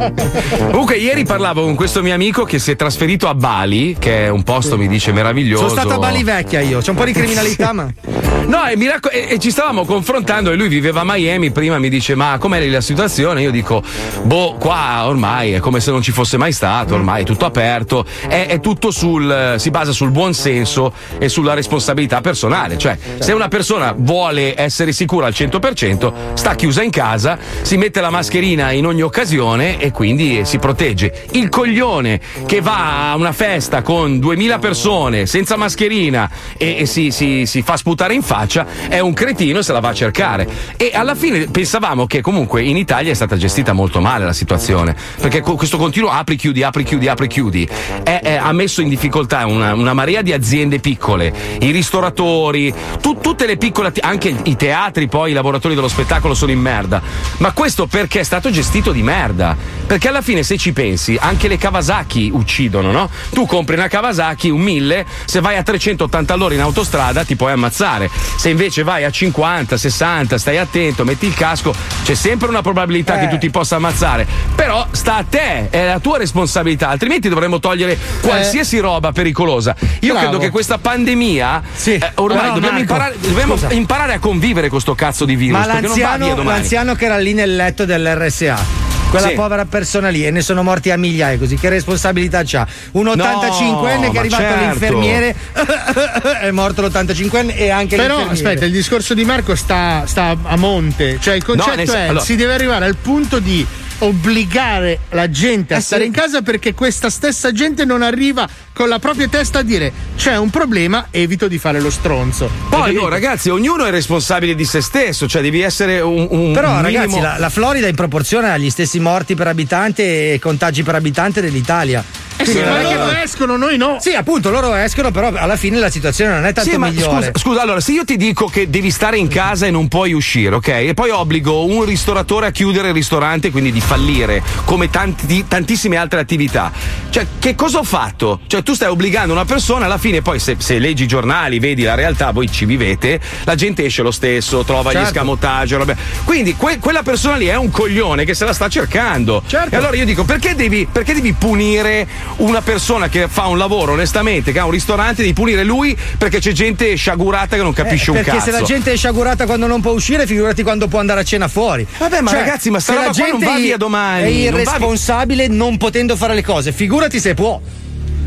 Comunque, ieri parlavo con questo mio amico che si è trasferito a Bali, che è un posto, mi dice, meraviglioso. Sono stato a Bali vecchia io, c'è un po' di criminalità, ma. No, e, racco- e- e ci stavamo confrontando e lui viveva a Miami, prima mi dice ma com'è la situazione? Io dico, boh, qua ormai è come se non ci fosse mai stato, ormai è tutto aperto, è, è tutto sul, si basa sul buon senso e sulla responsabilità personale, cioè se una persona vuole essere sicura al 100% sta chiusa in casa, si mette la mascherina in ogni occasione e quindi si protegge. Il coglione che va a una festa con 2000 persone senza mascherina e, e si, si- si fa sputare in faccia è un cretino e se la va a cercare. E alla fine pensavamo che comunque in Italia è stata gestita molto male la situazione, perché questo continuo apri, chiudi, apri, chiudi, apri, chiudi è- è- ha messo in difficoltà una, una marea di aziende piccole, i ristoratori, tu- tutte le piccole, atti- anche i teatri, poi i lavoratori dello spettacolo sono in merda. Ma questo perché è stato gestito di merda? Perché alla fine, se ci pensi, anche le Kawasaki uccidono, no? Tu compri una Kawasaki, un 1000, se vai a 380 all'ora in autostrada ti puoi ammazzare. Se invece vai a 50, 60, stai attento, metti il casco, c'è sempre una probabilità che tu ti possa ammazzare. Però sta a te, è la tua responsabilità, altrimenti dovremmo togliere qualsiasi roba pericolosa. Io Bravo. credo che questa pandemia eh, ormai Però, dobbiamo, imparare, dobbiamo imparare a convivere con sto cazzo di virus. Ma l'anziano, l'anziano che era lì nel letto dell'RSA. Quella Sì. povera persona lì e ne sono morti a migliaia così che responsabilità c'ha? Un 85enne che è arrivato certo. all'infermiere è morto l'85enne e anche Però l'infermiere. aspetta, il discorso di Marco sta, sta a monte. Cioè il concetto sen- è allora- si deve arrivare al punto di obbligare la gente a Eh, stare sì. in casa perché questa stessa gente non arriva con la propria testa a dire c'è un problema, evito di fare lo stronzo. Poi, oh, ragazzi, ognuno è responsabile di se stesso, cioè devi essere un, un Però minimo... ragazzi, la, la Florida in proporzione ha gli stessi morti per abitante e contagi per abitante dell'Italia. Eh sì, ma loro escono, noi no. Sì, appunto, loro escono, però alla fine la situazione non è tanto Sì, ma migliore. scusa, scusa, allora, se io ti dico che devi stare in casa e non puoi uscire, ok? E poi obbligo un ristoratore a chiudere il ristorante, quindi di fallire, come tanti- tantissime altre attività. Cioè, che cosa ho fatto? Cioè, tu stai obbligando una persona, alla fine, poi se, se leggi i giornali, vedi la realtà, voi ci vivete, la gente esce lo stesso, trova gli Certo. scamotage, robe. Quindi que- quella persona lì è un coglione che se la sta cercando. Certo. E allora io dico, perché devi, perché devi punire una persona che fa un lavoro onestamente, che ha un ristorante, devi punire lui perché c'è gente sciagurata che non capisce Eh, un perché cazzo. se la gente è sciagurata quando non può uscire, figurati quando può andare a cena fuori. Vabbè, ma ragazzi, ma sta se la roba qua non gente va via domani, È non irresponsabile non potendo fare le cose, figurati se può.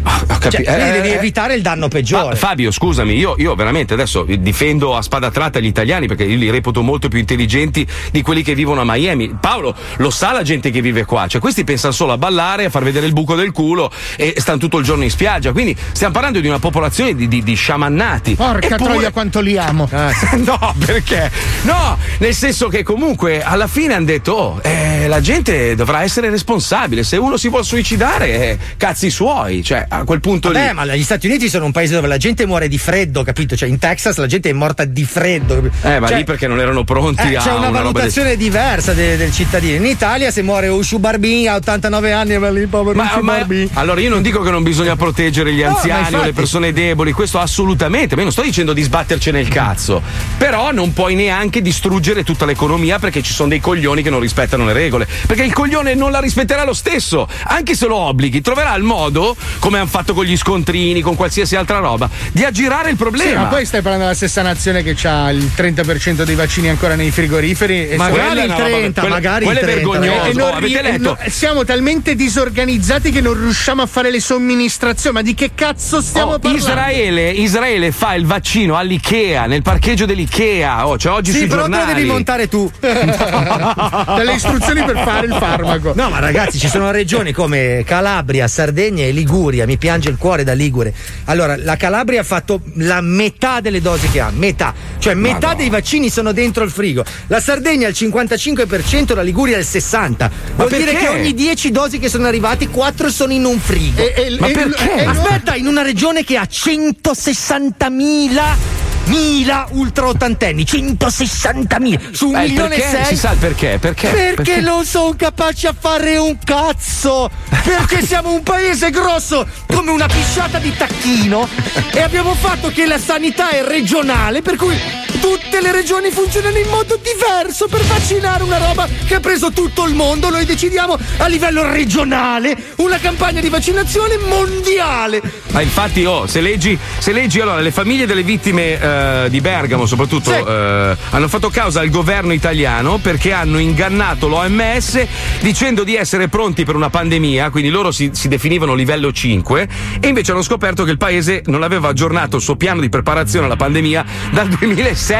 Ho capi- Cioè, eh, devi eh, evitare il danno peggiore. Ma, Fabio, scusami, io, io veramente adesso difendo a spada tratta gli italiani perché io li reputo molto più intelligenti di quelli che vivono a Miami. Paolo lo sa la gente che vive qua, cioè questi pensano solo a ballare, a far vedere il buco del culo e stanno tutto il giorno in spiaggia. Quindi stiamo parlando di una popolazione di, di, di sciamannati. Porca Eppure- troia, quanto li amo. no, perché? No, nel senso che comunque alla fine hanno detto: oh, eh, la gente dovrà essere responsabile. Se uno si vuole suicidare, eh, cazzi suoi. Cioè, a quel punto Vabbè, lì. ma gli Stati Uniti sono un paese dove la gente muore di freddo, capito? Cioè, in Texas la gente è morta di freddo. Eh, ma Cioè, lì perché non erano pronti eh, a c'è una, del- valutazione diversa de- del cittadino. In Italia, se muore Ushu Barbin a 89 anni, va lì, povero Ma, Ushu ma- Barbin. allora io non dico che non bisogna proteggere gli No, ma anziani o infatti- le persone deboli, questo assolutamente, ma io non sto dicendo di sbatterci nel cazzo, però non puoi neanche distruggere tutta l'economia perché ci sono dei coglioni che non rispettano le regole, perché il coglione non la rispetterà lo stesso, anche se lo obblighi, troverà il modo, come hanno fatto con gli scontrini, con qualsiasi altra roba, di aggirare il problema. Sì, ma poi stai parlando della stessa nazione che ha il 30% dei vaccini ancora nei frigoriferi. E Magari quella il è una roba- 30, quella- magari quello il è 30. vergognoso. E non Oh, avete letto? no, siamo talmente disorganizzati che non riusciamo a fare le somministrazioni. Ma di che cazzo stiamo Oh, parlando? Israele, Israele fa il vaccino all'Ikea, nel parcheggio dell'Ikea. Oh, c'è oggi Sì, sui però te giornali. lo devi montare tu. Delle istruzioni per fare il farmaco. No, ma ragazzi, ci sono regioni come Calabria, Sardegna e Liguria. Mi piange il cuore da Ligure. Allora, la Calabria ha fatto la metà delle dosi che ha, metà. Cioè, metà dei vaccini sono dentro il frigo. La Sardegna al 55%, la Liguria al 60%. Vuol dire perché? che ogni 10 dosi che sono arrivati, 4 sono in un frigo. E- e- Ma e- perché? Aspetta, in una regione che ha 160.000 mila ultra ottantenni, 160.000 su un Eh, il milione e perché? sei. Si sa il perché? Perché? Perché Perché? non sono capaci a fare un cazzo! Perché siamo un paese grosso come una pisciata di tacchino e abbiamo fatto che la sanità è regionale, per cui tutte le regioni funzionano in modo diverso per vaccinare una roba che ha preso tutto il mondo. Noi decidiamo a livello regionale una campagna di vaccinazione mondiale. Ma infatti, oh, se leggi, se leggi allora, le famiglie delle vittime eh, di Bergamo, soprattutto, Sì. eh, hanno fatto causa al governo italiano perché hanno ingannato l'OMS dicendo di essere pronti per una pandemia, quindi loro si, si definivano livello 5, e invece hanno scoperto che il paese non aveva aggiornato il suo piano di preparazione alla pandemia dal 2006.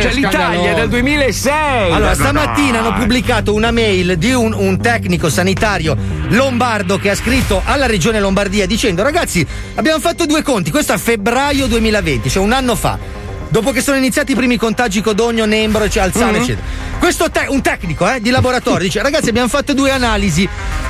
Cioè l'Italia è dal 2006. Allora, Ma stamattina no. hanno pubblicato una mail di un, un tecnico sanitario lombardo che ha scritto alla regione Lombardia dicendo: Ragazzi, abbiamo fatto due conti. Questo a febbraio 2020, cioè un anno fa. Dopo che sono iniziati i primi contagi Codogno, Nembro, cioè Alzano, Mhm. eccetera. Questo te- un tecnico eh, di laboratorio dice: Ragazzi, abbiamo fatto due analisi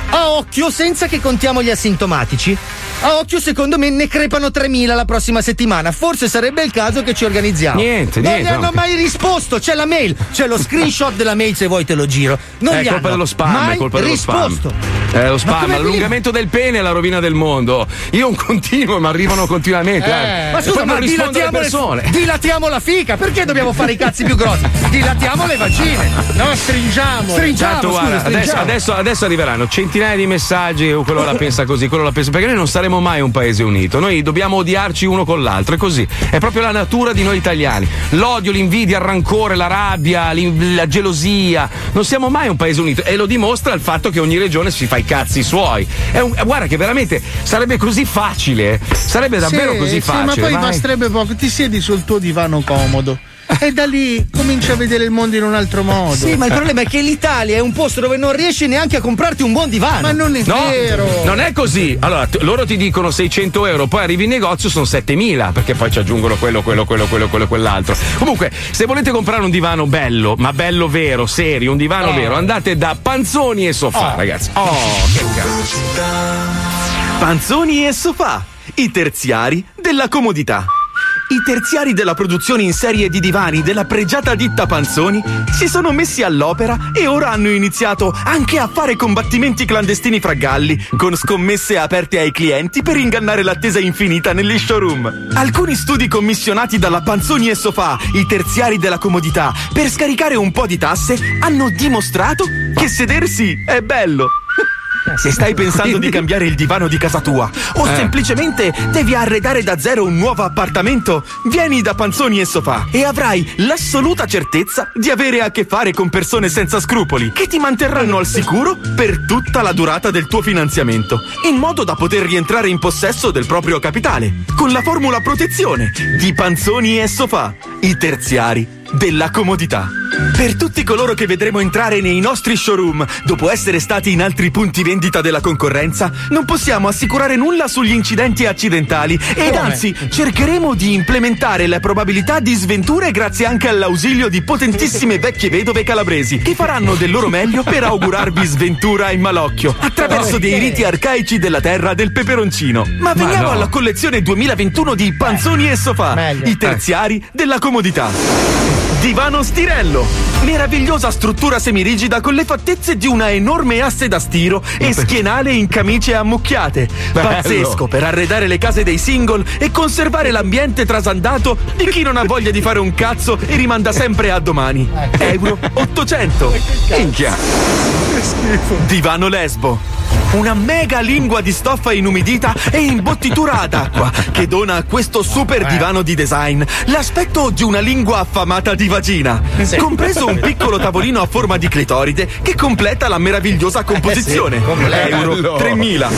a occhio senza che contiamo gli asintomatici. A occhio, secondo me, ne crepano 3.000 la prossima settimana. Forse sarebbe il caso che ci organizziamo. Niente, non niente, gli hanno no. mai risposto. C'è la mail, c'è lo screenshot della mail se vuoi te lo giro. Non è gli colpa dello spam, è colpa dello risposto. spam. È lo Ma spam, l'allungamento del pene è la rovina del mondo. Io un continuo, ma arrivano continuamente. eh. Ma E scusa, ma non dilatiamo, le persone. le, dilatiamo la fica. Perché dobbiamo fare i cazzi più grossi? Dilatiamo le vaccine. No, stringiamo. Stringiamo, Tanto, scusa, guarda, adesso, stringiamo. adesso- adesso arriveranno centinaia di messaggi, quello la pensa così, quello la pensa perché noi non saremo mai un paese unito, noi dobbiamo odiarci uno con l'altro, è così, è proprio la natura di noi italiani. L'odio, l'invidia, il rancore, la rabbia, la gelosia, non siamo mai un paese unito e lo dimostra il fatto che ogni regione si fa i cazzi suoi. Un- guarda che veramente sarebbe così facile, sarebbe davvero Sì, così sì, facile. ma poi vai. basterebbe poco. Ti siedi sul tuo divano comodo. E da lì cominci a vedere il mondo in un altro modo. Sì, ma il problema è che l'Italia è un posto dove non riesci neanche a comprarti un buon divano. Ma non è No, vero. non è così. Allora, t- loro ti dicono 600 euro, poi arrivi in negozio sono 7000, perché poi ci aggiungono quello, quello, quello, quello, quello, quell'altro. Comunque, se volete comprare un divano bello, ma bello vero, serio, un divano Oh. vero, andate da Panzoni e Sofà, Oh. ragazzi. Oh, che cazzo. Panzoni e sofà, i terziari della comodità. I terziari della produzione in serie di divani della pregiata ditta Panzoni si sono messi all'opera e ora hanno iniziato anche a fare combattimenti clandestini fra galli, con scommesse aperte ai clienti per ingannare l'attesa infinita negli showroom. Alcuni studi commissionati dalla Panzoni e Sofà, i terziari della comodità, per scaricare un po' di tasse, hanno dimostrato che sedersi è bello. Se stai pensando di cambiare il divano di casa tua o Eh. semplicemente devi arredare da zero un nuovo appartamento, vieni da Panzoni e Sofà e avrai l'assoluta certezza di avere a che fare con persone senza scrupoli che ti manterranno al sicuro per tutta la durata del tuo finanziamento, in modo da poter rientrare in possesso del proprio capitale con la formula protezione di Panzoni e Sofà, i terziari della comodità. Per tutti coloro che vedremo entrare nei nostri showroom dopo essere stati in altri punti vendita della concorrenza, non possiamo assicurare nulla sugli incidenti accidentali ed Come? anzi cercheremo di implementare la probabilità di sventure grazie anche all'ausilio di potentissime vecchie vedove calabresi che faranno del loro meglio per augurarvi sventura e malocchio attraverso dei riti arcaici della terra del peperoncino. Ma veniamo no. alla collezione 2021 di Panzoni e Sofà, i terziari della comodità. Divano Stirello, meravigliosa struttura semirigida con le fattezze di una enorme asse da stiro e schienale in camicie ammucchiate. Bello. Pazzesco per arredare le case dei single e conservare l'ambiente trasandato di chi non ha voglia di fare un cazzo e rimanda sempre a domani. Euro 800. Minchia. Divano Lesbo. Una mega lingua di stoffa inumidita e imbottitura ad acqua che dona a questo super divano di design l'aspetto di una lingua affamata di vagina, Sì. compreso un piccolo tavolino a forma di clitoride che completa la meravigliosa composizione. completa. Euro Bello. 3000.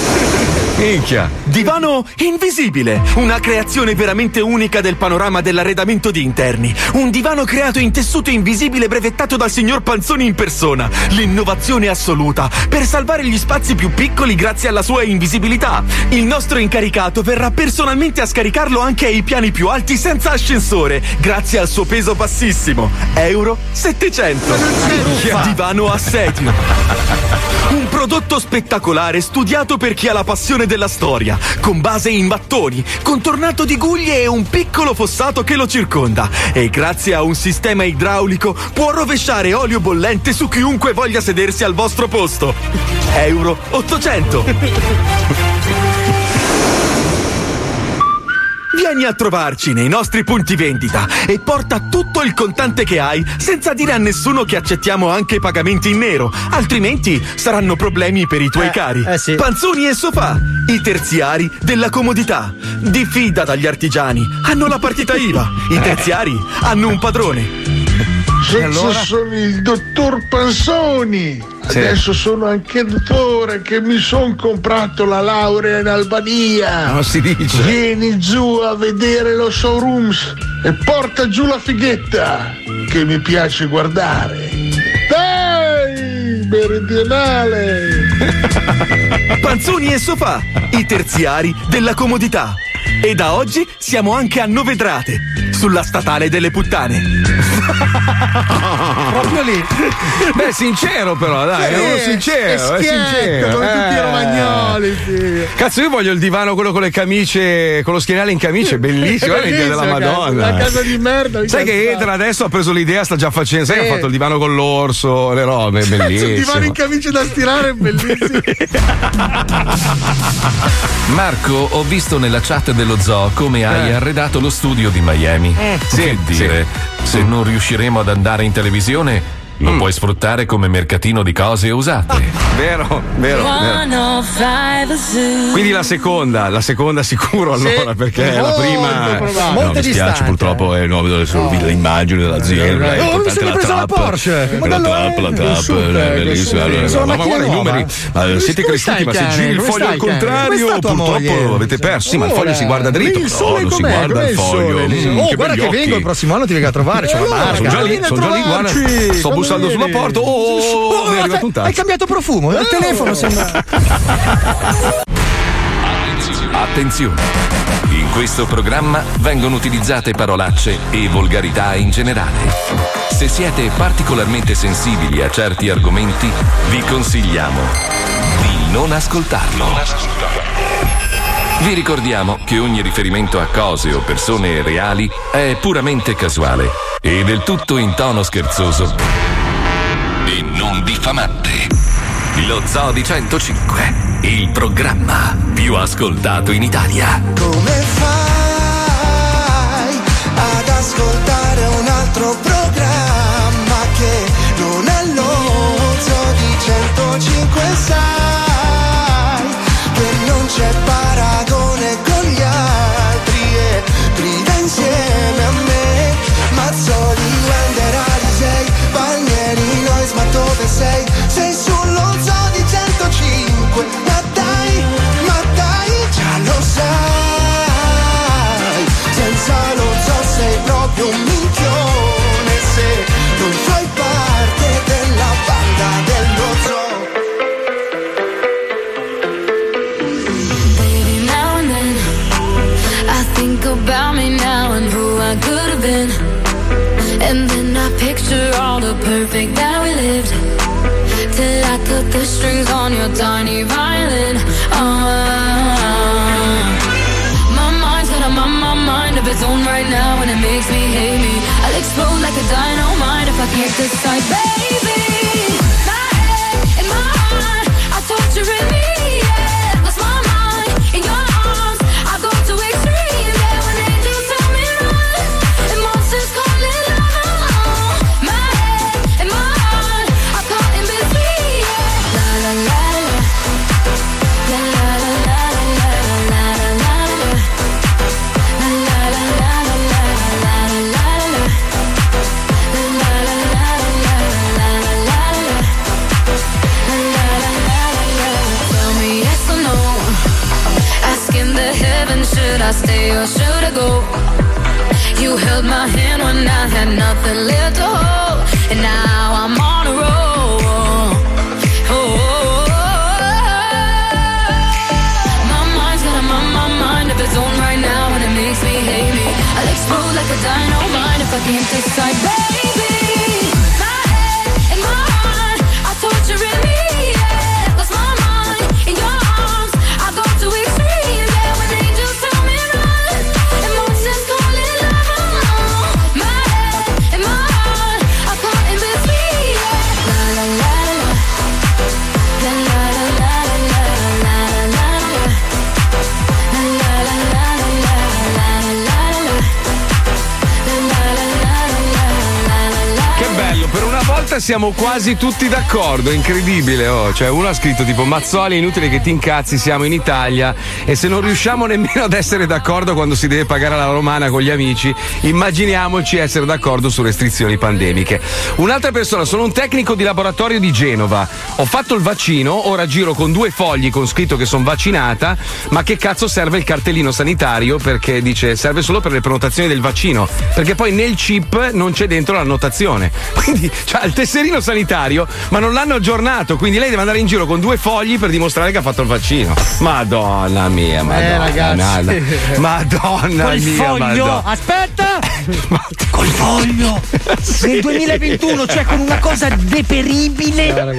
Minchia. Divano invisibile, una creazione veramente unica del panorama dell'arredamento di interni. Un divano creato in tessuto invisibile brevettato dal signor Panzoni in persona. L'innovazione assoluta per salvare gli spazi più piccoli grazie alla sua invisibilità. Il nostro incaricato verrà personalmente a scaricarlo anche ai piani più alti senza ascensore, grazie al suo peso bassissimo. Euro 700. Divano a sedio. Un prodotto spettacolare studiato per chi ha la passione della storia, con base in mattoni, contornato di guglie e un piccolo fossato che lo circonda. E grazie a un sistema idraulico può rovesciare olio bollente su chiunque voglia sedersi al vostro posto. Euro 800. Vieni a trovarci nei nostri punti vendita e porta tutto il contante che hai senza dire a nessuno che accettiamo anche pagamenti in nero, altrimenti saranno problemi per i tuoi cari. Panzoni e sofà, i terziari della comodità. Diffida dagli artigiani, hanno la partita IVA. I terziari hanno un padrone. Senza sono il dottor Pansoni. Sì. Adesso sono anche dottore che mi sono comprato la laurea in Albania. Non si dice. Vieni giù a vedere lo showrooms e porta giù la fighetta che mi piace guardare. Dai, meridionale. Panzoni e sofà, i terziari della comodità. E da oggi siamo anche a Novedrate, sulla statale delle puttane. Proprio lì. Beh, sincero però, dai, Sì, è uno sincero, è è schietto, sincero. come tutti i romagnoli, Cazzo, io voglio il divano, quello con le camicie, con lo schienale in camice, bellissimo, è l'idea della Bellissimo, Madonna. Una casa di merda. Sai che entra adesso, ha preso l'idea, sta già facendo, sai, Sì. ha fatto il divano con l'orso, le robe, Cazzo, il divano bellissimo. in camicia da stirare è bellissimo. Marco, ho visto nella chat dello zoo come hai Eh. arredato lo studio di Miami. Eh. che Sì, dire, se non riusciremo ad andare in televisione, lo Mm. puoi sfruttare come mercatino di cose usate. Vero, vero, vero. Quindi la seconda, la seconda sicuro allora, perché la molto prima. probabile. No, Molto mi spiace, distante. purtroppo è no, solo no. l'immagine dell'azienda. è Oh, mi sono la preso la trap. Porsche. Che La trap, la trap, bellissima. super. Ma guarda i numeri, Come siete cresciuti, ma se giri il foglio al contrario, purtroppo avete perso. Sì, ma il foglio si guarda dritto. No, non si guarda il foglio. Mm, Oh, che guarda che vengo il prossimo anno ti vengo a trovare, c'è una barca. Sono già lì, vieni a sono già lì, guarda. Sto bussando sulla porta. Oh, Oh, mi è arrivato un hai taxi. cambiato profumo, il telefono sembra. Attenzione! In questo programma vengono utilizzate parolacce e volgarità in generale. Se siete particolarmente sensibili a certi argomenti, vi consigliamo di non ascoltarlo. Vi ricordiamo che ogni riferimento a cose o persone reali è puramente casuale e del tutto in tono scherzoso non diffamante. Lo Zoo di 105, il programma più ascoltato in Italia. Come fai ad ascoltare un altro programma che non è lo Zoo di 105 sai che non c'è paragone con gli altri e grida insieme a me Mazzoli, Wender, Alisei, Palmieri, Ma dove sei? Sei sullo Zoo di 105 ma dai, ma dai, già lo sai senza lo zoo sei proprio un minchione se non fai parte della banda dello zoo Baby, now and then I think about me now and who I could have been. And then I picture all the perfect that I cut the strings on your tiny violin. Ah. My mind's got a my mind of its own right now, and it makes me hate me. I'll explode like a dynamite if I can't decide, baby. Can't decide, siamo quasi tutti d'accordo, incredibile. Oh. Cioè, uno ha scritto tipo Mazzoli, è inutile che ti incazzi, siamo in Italia e se non riusciamo nemmeno ad essere d'accordo quando si deve pagare la romana con gli amici, immaginiamoci essere d'accordo su restrizioni pandemiche. Un'altra persona, sono un tecnico di laboratorio di Genova. Ho fatto il vaccino, ora giro con due fogli con scritto che sono vaccinata, ma che cazzo serve il cartellino sanitario? Perché dice serve solo per le prenotazioni del vaccino, perché poi nel chip non c'è dentro l'annotazione. Quindi c'ha il tesserino sanitario, ma non l'hanno aggiornato, quindi lei deve andare in giro con due fogli per dimostrare che ha fatto il vaccino. Madonna mia, madonna. ragazzi. Madonna Col mia, foglio, madonna. aspetta! Col foglio! Nel 2021, cioè con una cosa deperibile,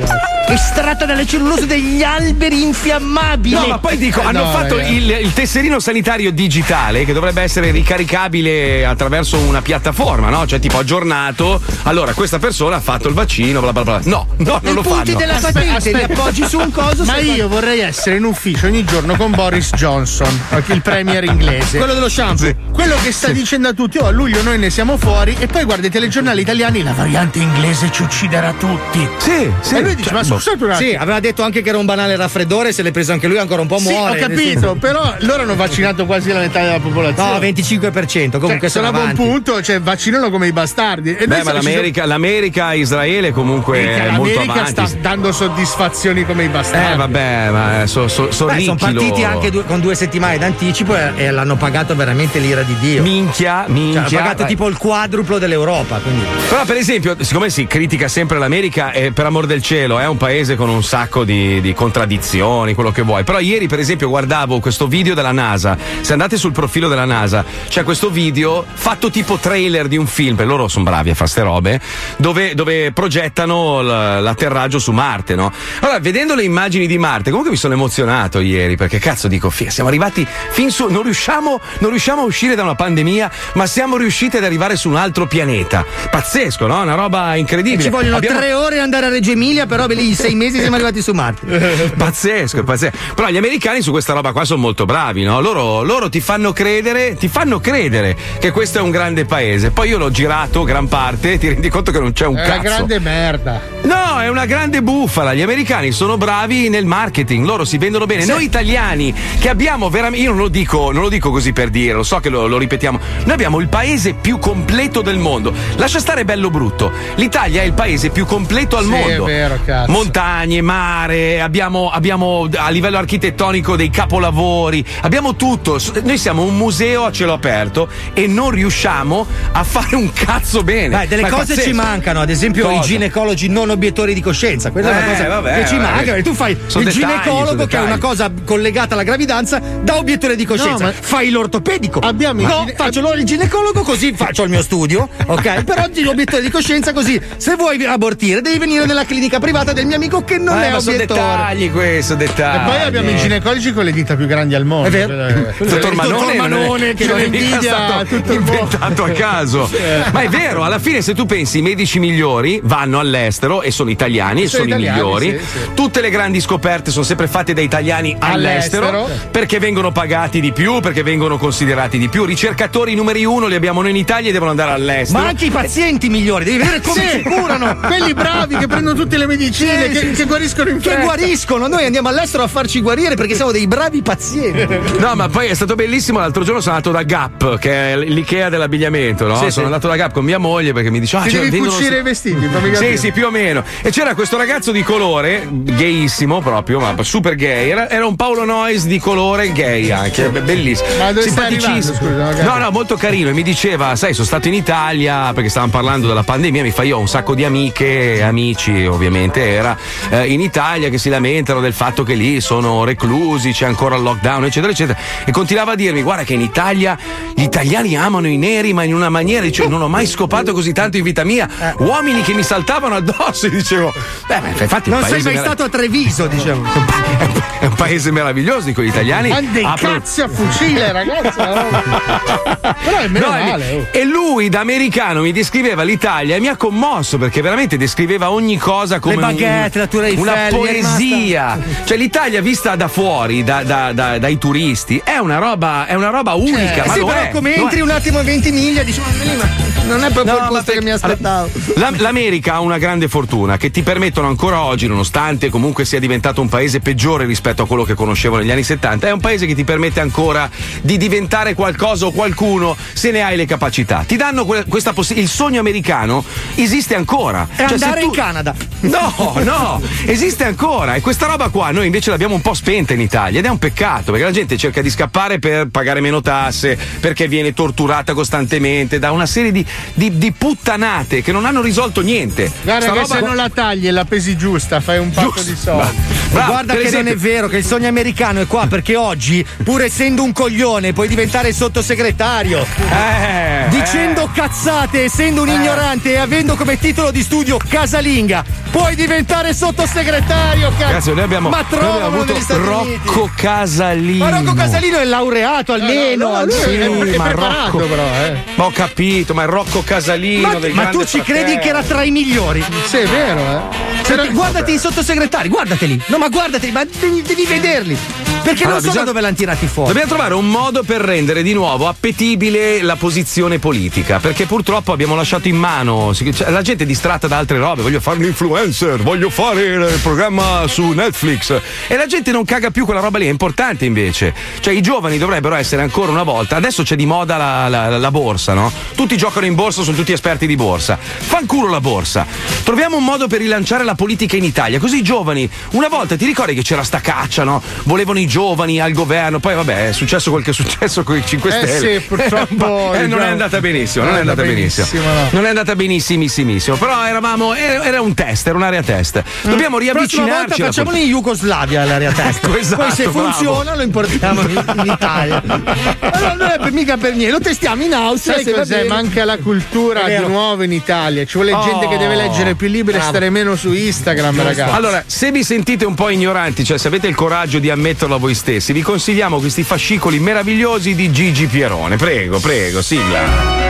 estratta dalle cellulose degli alberi infiammabili. No, ma poi dico, hanno fatto il, il tesserino sanitario digitale che dovrebbe essere ricaricabile attraverso una piattaforma, no? Cioè, tipo aggiornato. Allora, questa persona ha fatto il vaccino, bla bla bla. No, no, non lo fanno. Aspe- aspetta. Ma io vorrei essere in ufficio ogni giorno con Boris Johnson, il premier inglese. Quello dello shampoo. Quello che sta dicendo a tutti: oh, a luglio noi ne siamo fuori, e poi guarda i telegiornali italiani, la variante inglese ci ucciderà tutti. Sì, sì. E lui dice: Ma scusate un attimo. Sì, aveva detto anche che era un banale raffreddore, se l'è preso anche lui ancora un po' Sì, muore. ho nel capito, però loro hanno vaccinato quasi la metà della popolazione. No, 25%, comunque cioè, sono a buon punto, cioè vaccinano come i bastardi. E Beh, ma l'America, l'America Israele comunque siamo- è molto l'America avanti. sta dando soddisfazioni come i bastardi. Eh, vabbè, ma so, so, so Beh, sono partiti loro. anche due- con due settimane d'anticipo e, e l'hanno pagato veramente l'ira di Dio. Minchia, minchia. Cioè, ha pagato Vai. tipo il quadruplo dell'Europa. Quindi. Però, per esempio, siccome si critica sempre l'America, e per amor del cielo, è un paese con un sacco di, di contraddizioni, quello che vuoi. Però, ieri, per esempio, guardavo questo video della NASA. Se andate sul profilo della NASA, c'è questo video fatto tipo trailer di un film, perché loro sono bravi a fare ste robe, dove, dove che progettano l- l'atterraggio su Marte, no? Allora, vedendo le immagini di Marte, comunque mi sono emozionato ieri, perché cazzo dico, fia, siamo arrivati fin su, non riusciamo, non riusciamo a uscire da una pandemia, ma siamo riusciti ad arrivare su un altro pianeta. Pazzesco, no? Una roba incredibile. Ci vogliono Abbiamo- tre ore andare a Reggio Emilia, però lì in sei mesi siamo arrivati su Marte. Pazzesco, pazzesco. Però gli americani su questa roba qua sono molto bravi, no? Loro, loro ti fanno credere, ti fanno credere che questo è un grande paese. Poi io l'ho girato gran parte e ti rendi conto che non c'è un È cazzo. una grande merda. No, è una grande bufala. Gli americani sono bravi nel marketing, loro si vendono bene. Noi italiani che abbiamo veramente. Io non lo dico, non lo dico così per dire, lo so che lo, lo ripetiamo. Noi abbiamo il paese più completo del mondo. Lascia stare bello brutto. L'Italia è il paese più completo al Sì, mondo. è vero, cazzo. Montagne, mare, abbiamo, abbiamo a livello architettonico dei capolavori, abbiamo tutto. Noi siamo un museo a cielo aperto e non riusciamo a fare un cazzo bene. Dai, delle Ma cose pazzesco. ci mancano, ad esempio i ginecologi non obiettori di coscienza. Questa è una Eh, cosa vabbè, che ci vabbè. manca. perché Tu fai Sono il dettagli, ginecologo, sono che è una cosa collegata alla gravidanza, da obiettore di coscienza. No, ma- Fai l'ortopedico. Abbiamo no, gine- faccio lo- il ginecologo così faccio il mio studio, ok? Però oggi l'obiettore di coscienza così. Se vuoi abortire, devi venire nella clinica privata del mio amico che non Eh, è ma sono obiettore. dettagli questo, E dettagli. poi abbiamo i ginecologi con le dita più grandi al mondo. È vero. Cioè, Il dottor Manone, Manone che non invidia stato tutto inventato a caso. Eh. Ma è vero, alla fine se tu pensi i medici migliori vanno all'estero e sono italiani e Sono sono, italiani, i migliori. sì, sì. Tutte le grandi scoperte sono sempre fatte da italiani all'estero, All'estero. perché vengono pagati di più, perché vengono considerati di più. Ricercatori numeri uno li abbiamo noi in Italia e devono andare all'estero. Ma anche i pazienti migliori, devi vedere come Sì, si curano. quelli bravi che prendono tutte le medicine, Sì, che, sì, che guariscono in Che fretta. guariscono, noi andiamo all'estero a farci guarire perché siamo dei bravi pazienti. No, ma poi è stato bellissimo. L'altro giorno sono andato da Gap, che è l'Ikea dell'abbigliamento, no? Sì, sono sì. andato da Gap con mia moglie perché mi dice: Ah, Ti cioè, devi vendono- cucire i vestiti, fammi capire. Sì, sì, più o meno. E c'era questo ragazzo di colore, gayissimo proprio, ma super gay. Era, era un Paolo Noyes di colore gay anche, be- bellissimo. Ma dove Simpaticissimo. scusa, no, no, molto carino. E mi diceva: Sai, sono stato in Italia perché stavamo parlando della pandemia. Mi fa: Io ho un sacco di amiche amici, ovviamente, era eh, in Italia che si lamentano del fatto che lì sono reclusi, c'è ancora il lockdown, eccetera, eccetera. E continuava a dirmi: Guarda, che in Italia gli italiani amano i neri, ma in una maniera, dice, non ho mai scopato così tanto in vita mia. Uomini che mi saltavano addosso. E dicevo: Beh, ma infatti, Non sei mai merav- stato a Treviso, diciamo. è un paese meraviglioso di quegli italiani. Ma dei Aprono- cazzi a fucile, ragazzi. Però è meno No, e- male. oh. E lui da americano mi descriveva l'Italia e mi ha commosso perché veramente descriveva ogni cosa come Le baguette, un- la Tour Eiffel, una poesia. Cioè l'Italia vista da fuori, da- da- da- dai turisti, è una roba, è una roba unica. Eh ma sì, lo però è, come entri un attimo a 20 miglia, dici, ma lì, ma non è proprio No, il posto che mi aspettavo. La- L'America ha una grande fortuna che ti permettono ancora oggi, nonostante comunque sia diventato un paese peggiore rispetto a quello che conoscevo negli anni 70, è un paese che ti permette ancora di diventare qualcosa o qualcuno se ne hai le capacità. Ti danno que- questa possibilità. Il sogno americano esiste ancora. E Cioè, andare tu- in Canada. No, no, esiste ancora e questa roba qua noi invece l'abbiamo un po' spenta in Italia ed è un peccato perché la gente cerca di scappare per pagare meno tasse, perché viene torturata costantemente da una serie di, di- di puttanate che non hanno risolto niente. Guarda Sta che roba- se non la tagli e la pesi giusta, fai un pacco di soldi. Bravo, Guarda che esempio- non è vero, che il sogno americano è qua perché oggi, pur essendo un coglione, puoi diventare sottosegretario. Eh, Dicendo cazzate, essendo un ignorante e avendo come titolo di studio casalinga, puoi diventare sottosegretario, cazzo. Noi abbiamo, Ma avuto negli Stati Uniti. Rocco Casalino. Ma Rocco Casalino è laureato almeno. no, al- lui è- sì, è ma Rocco- però, eh. Ma ho capito, ma è Rocco Casalino Ma, del ma tu ci credi Fratello. che era tra i migliori? Sì, è vero, eh. Guardati i sottosegretari, guardateli. No, ma guardateli, ma devi, devi vederli. Perché Allora, non so bisogna- dove l'hanno tirati fuori. Dobbiamo trovare un modo per rendere di nuovo appetibile la posizione politica, perché purtroppo abbiamo lasciato in mano, cioè, la gente è distratta da altre robe, voglio fare un influencer, voglio fare il programma su Netflix e la gente non caga più quella roba lì, è importante invece. Cioè i giovani dovrebbero essere ancora una volta, adesso c'è di moda la, la- la borsa, no? Tutti giocano in borsa, sono tutti esperti di borsa. Fanculo la borsa. Troviamo un modo per rilanciare la politica in Italia, così i giovani, una volta ti ricordi che c'era sta caccia, no? Volevano i giovani al governo, poi vabbè, è successo quel che è successo con i 5 Eh Stelle. sì, purtroppo, Eh, non è andata benissimo, non è andata benissimo. benissimo, no. Non è andata benissimissimo, però eravamo era, un test, era un'area test. Dobbiamo Mm. Prossima volta riavvicinarci. facciamolo in Jugoslavia l'area test. Ecco, esatto, Poi se bravo. funziona lo importiamo in, in Italia. Allora non è per, mica per niente, lo testiamo in Austria. Sai cos'è? Manca la cultura di nuovo in Italia. Ci vuole Oh. gente che deve leggere più libri e stare meno su Instagram, ragazzi. Allora, se vi sentite un po' ignoranti, cioè se avete il coraggio di ammetterlo voi stessi, vi consigliamo questi fascicoli meravigliosi di Gigi Pierone. Prego, prego, sigla.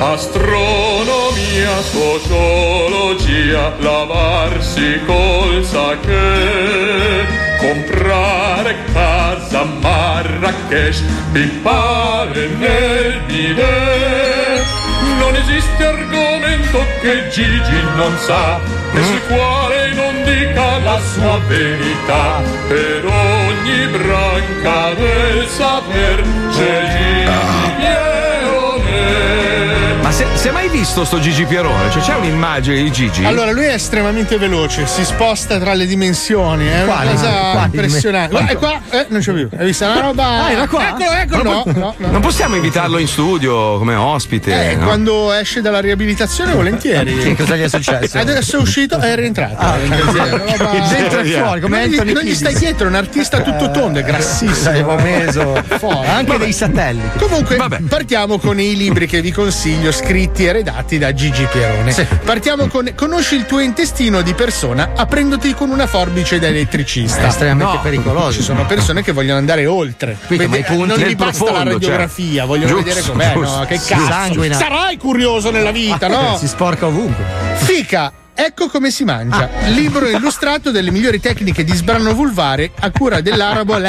Astronomia, sociologia, lavarsi col sake, comprare casa a Marrakesh, pippare nel bidet. Non esiste argomento che Gigi non sa e sul quale non dica la sua verità. Per ogni branca del saper c'è Gigi Pierone. Ma se, è mai visto sto Gigi Pierone? Cioè c'è un'immagine di Gigi? Allora, lui è estremamente veloce, si sposta tra le dimensioni, è Quali? una cosa Quali impressionante. Guarda, qua, eh, non c'è più. Hai visto una roba? Ah, era qua? Eccolo, eccolo, no, no, no. Non possiamo invitarlo in studio come ospite. Eh, no? quando esce dalla riabilitazione, volentieri. Sì, cosa gli è successo? Adesso è uscito e è rientrato. Ah, roba- che dentro e fuori, come non gli, non gli stai dietro, è un artista tutto tondo, è grassissimo. Avevo meso anche Vabbè. dei satelliti. Comunque, partiamo con i libri che vi consiglio, scritti e redatti da Gigi Pierone. Partiamo con Conosci il tuo intestino di persona aprendoti con una forbice da elettricista. È estremamente pericoloso. Ci sono persone che vogliono andare oltre. Quindi, ma i punti non gli basta la profondo, radiografia, cioè. vogliono Giusto, vedere com'è. No, giusto. che Sì, cazzo. sanguina. Sarai curioso nella vita, no? Si sporca ovunque. Fica. Ecco come si mangia. Libro illustrato delle migliori tecniche di sbrano vulvare a cura dell'arabo.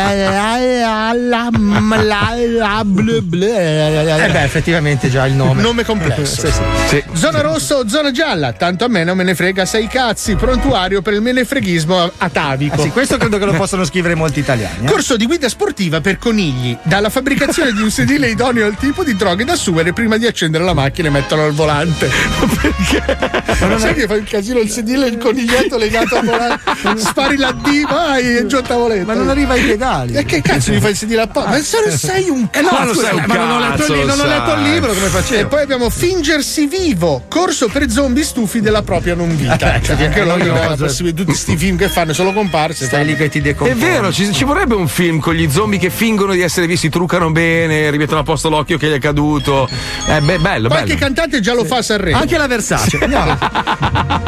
Eh beh, effettivamente già il nome. Nome complesso. Sì, sì. Zona rossa o zona gialla? Tanto a me non me ne frega sei cazzi. Prontuario per il menefreghismo atavico. Ah, sì, questo credo che lo possano scrivere molti italiani. eh. Corso di guida sportiva per conigli, dalla fabbricazione di un sedile idoneo al tipo di droghe da assumere prima di accendere la macchina e metterlo al volante. Perché? Non sai che fa il casino il sedile e il coniglietto legato al volante, spari la D, vai e giù a tavoletta. Ma non arriva ai pedali. E che cazzo gli fai il sedile apposta? Ma se non sei un Eh no, cazzo, scusa, ma non ho letto il non ho letto il libro, come facevo? E poi abbiamo fingersi vivo, corso per zombie stufi della propria non vita. Eh, Cioè, sì, anche è loro noioso. hanno la possibilità, tutti questi film che fanno solo comparse. Stai lì che ti È decomponi. vero, ci, ci vorrebbe un film con gli zombie che fingono di essere visti, truccano bene, rimettono a posto l'occhio che gli è caduto. Eh, beh, bello, Qualche bello. cantante già lo fa a Sanremo. Anche la Versace. Andiamo.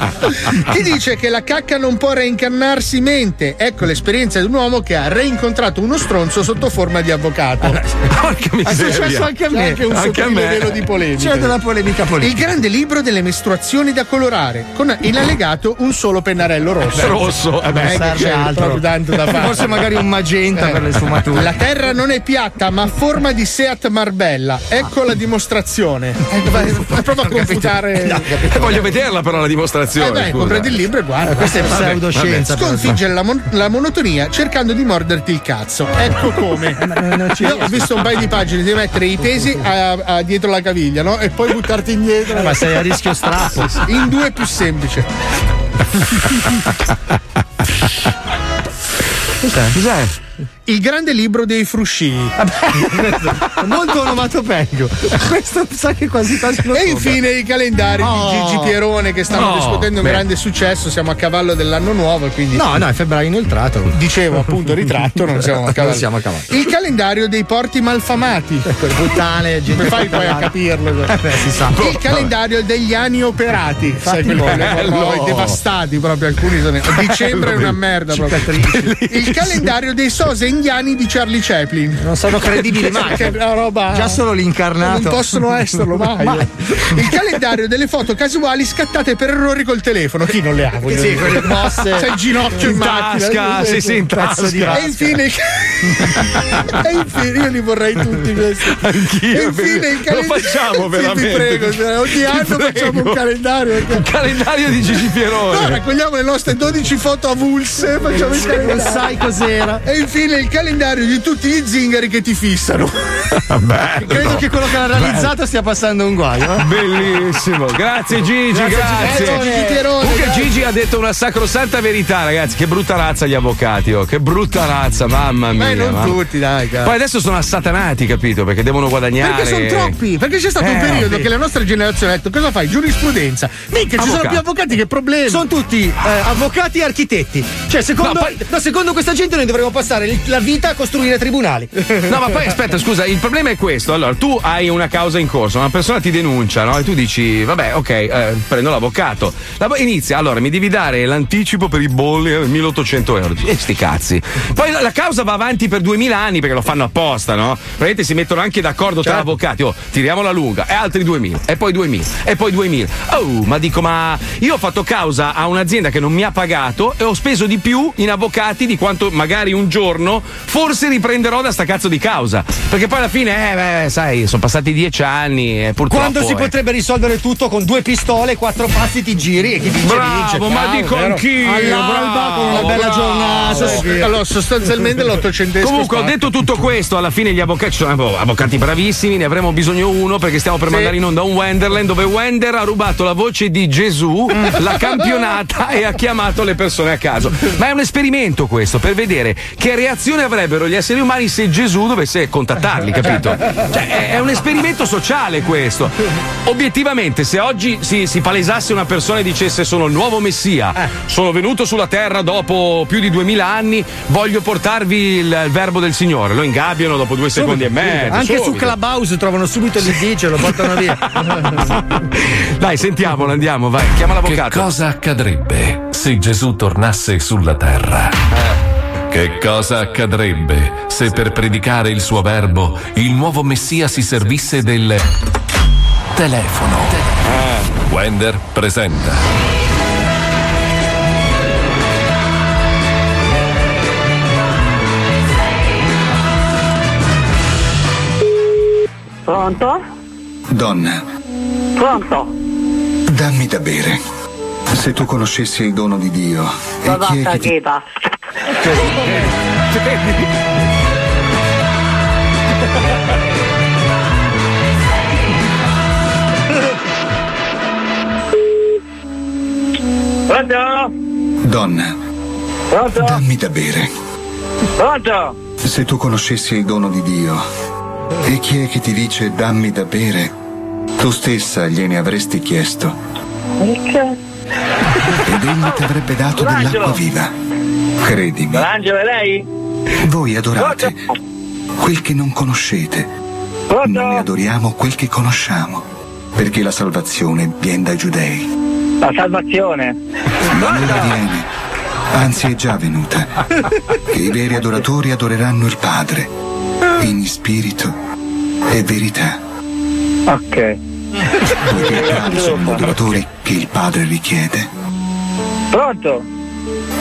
Chi dice che la cacca non può reincarnarsi mente? Ecco l'esperienza di un uomo che ha reincontrato uno stronzo sotto forma di avvocato. Porca È miseria. successo anche a me. Anche un Anche velo di polemica. C'è della polemica Il politica. grande libro delle mestruazioni da colorare, con in allegato un solo pennarello rosso. Rosso. Eh beh, Non c'è altro. proprio tanto da fare. Forse magari un magenta per le sfumature. La terra non è piatta, ma a forma di Seat Marbella. Ecco la dimostrazione. Eh, Prova a confutare. Eh, voglio vederla però la dimostrazione. Eh beh, scusa. comprati il libro e guarda. Questa è pseudoscienza. vabbè. Sconfiggere la, mon- la monotonia cercando di morderti il cazzo. Ecco come. ci Io ho visto un paio di pagine di mettere i pesi a- a- dietro la caviglia, no? E poi buttarti indietro. Eh, ma sei a rischio strappo. In due è più semplice. Cos'è? Cos'è? Il grande libro dei frusci. Molto onomatopeico. Questo sa che quasi quasi lo E infine i calendari Oh. di Gigi Pierone che stanno Oh, riscuotendo un beh. grande successo. Siamo a cavallo dell'anno nuovo quindi. No, no, è febbraio inoltrato. Dicevo appunto ritratto, non siamo a cavallo. Siamo a cavallo. Il calendario dei porti malfamati. Puttane, gente Come fai poi a capirlo? Eh beh, si sa. Il calendario degli anni operati. Sai, bello. proprio devastati proprio alcuni sono. Dicembre è una merda proprio. Il calendario dei sose indiani di Charlie Chaplin. Non sono credibili mai. Che una roba. Già solo l'incarnato. Non possono esserlo mai. Mai. Il calendario delle foto casuali scattate per errori col telefono. Chi non le ha? voglio Sì, quelle mosse. Il ginocchio in, In macchina. tasca, sì, sì, in Pezzo di tasca. E infine, e infine, io li vorrei tutti questi. Anch'io, E infine il lo calendario. facciamo veramente. Sì, ti prego, cioè, ogni Ti anno prego. facciamo un calendario. Un calendario di Gigi Pierone. No, raccogliamo le nostre 12 foto avulse, facciamo il Non calendario. sai cos'era. E infine il calendario di tutti gli zingari che ti fissano. Bello. Credo che quello che l'ha realizzato stia passando un guaio. eh. Bellissimo, grazie Gigi, Grazie, grazie. Gigi. Comunque grazie. Gigi ha detto una sacrosanta verità, ragazzi. Che brutta razza gli avvocati, oh. Che brutta razza, mamma mia. Beh, non mamma. tutti, dai, cara. Poi adesso sono assatanati, capito? Perché devono guadagnare. Perché sono troppi? Perché c'è stato un Eh, periodo sì. che la nostra generazione ha detto cosa fai? Giurisprudenza. Minchia, ci sono più avvocati che problemi. Sono tutti eh, avvocati e architetti. Cioè, secondo, No, poi- no, secondo questa gente noi dovremmo passare il- la vita a costruire tribunali. No, ma poi aspetta, scusa, il problema è questo. Allora, tu hai una causa in corso, una persona ti denuncia, no? E tu dici, vabbè, ok, eh, prendo l'avvocato. L'avo- inizia, allora, mi devi dare l'anticipo per i bolli, eh, 1800 euro. E sti cazzi. Poi la, la causa va avanti per 2000 anni perché lo fanno apposta, no? Praticamente si mettono anche d'accordo tra avvocati. Oh, tiriamola lunga. E altri 2000, e poi 2000, e poi 2000. Oh, ma dico, ma io ho fatto causa a un'azienda che non mi ha pagato e ho speso di più in avvocati di quanto magari un giorno forse riprenderò da sta cazzo di causa. Perché poi alla fine, eh, beh, sai, sono passati dieci anni e purtroppo. Quando si eh. potrebbe risolvere tutto con due pistole, quattro passi ti giri e chi vince vince. Bravo, ma Bravo, dico vero? anch'io. Bravo, con una bella bravo. giornata. Sì. Allora, sostanzialmente l'ottocentesco. Comunque ho detto tutto questo, alla fine gli avvocati ci sono oh, avvocati bravissimi, ne avremo bisogno uno perché stiamo per mandare in onda un Wenderland dove Wender ha rubato la voce di Gesù, l'ha campionata e ha chiamato le persone a caso. Ma è un esperimento questo per vedere che reazione avrebbero gli esseri umani se Gesù dovesse contattarli, capito? Cioè è, è un esperimento sociale questo. Obiettivamente, se oggi si, si palesasse una persona e dicesse sono il nuovo messia, sono venuto sulla terra dopo più di duemila anni, voglio portarvi il, il verbo del Signore, lo ingabbiano dopo due secondi e mezzo. Anche su subito. Clubhouse trovano subito l'ID, ce lo portano via. Dai, sentiamolo, andiamo, vai, chiama Che l'avvocato. cosa accadrebbe se Gesù tornasse sulla terra? Che cosa accadrebbe se per predicare il suo verbo il nuovo Messia si servisse del telefono? Wender presenta. Pronto? Donna, Pronto? dammi da bere. Se tu conoscessi il dono di Dio, e chi è che ti... Pronto? Donna, Pronto? dammi da bere. Pronto? Se tu conoscessi il dono di Dio, e chi è che ti dice dammi da bere, tu stessa gliene avresti chiesto, ed egli ti avrebbe dato dell'acqua viva. Credimi, Angelo è lei? voi adorate quel che non conoscete. Noi adoriamo quel che conosciamo, perché la salvazione viene dai giudei. La salvazione. Ma non viene, anzi è già venuta, che i veri adoratori adoreranno il Padre, in spirito e verità. Ok. Poiché tali sono gli adoratori che il Padre richiede. Pronto?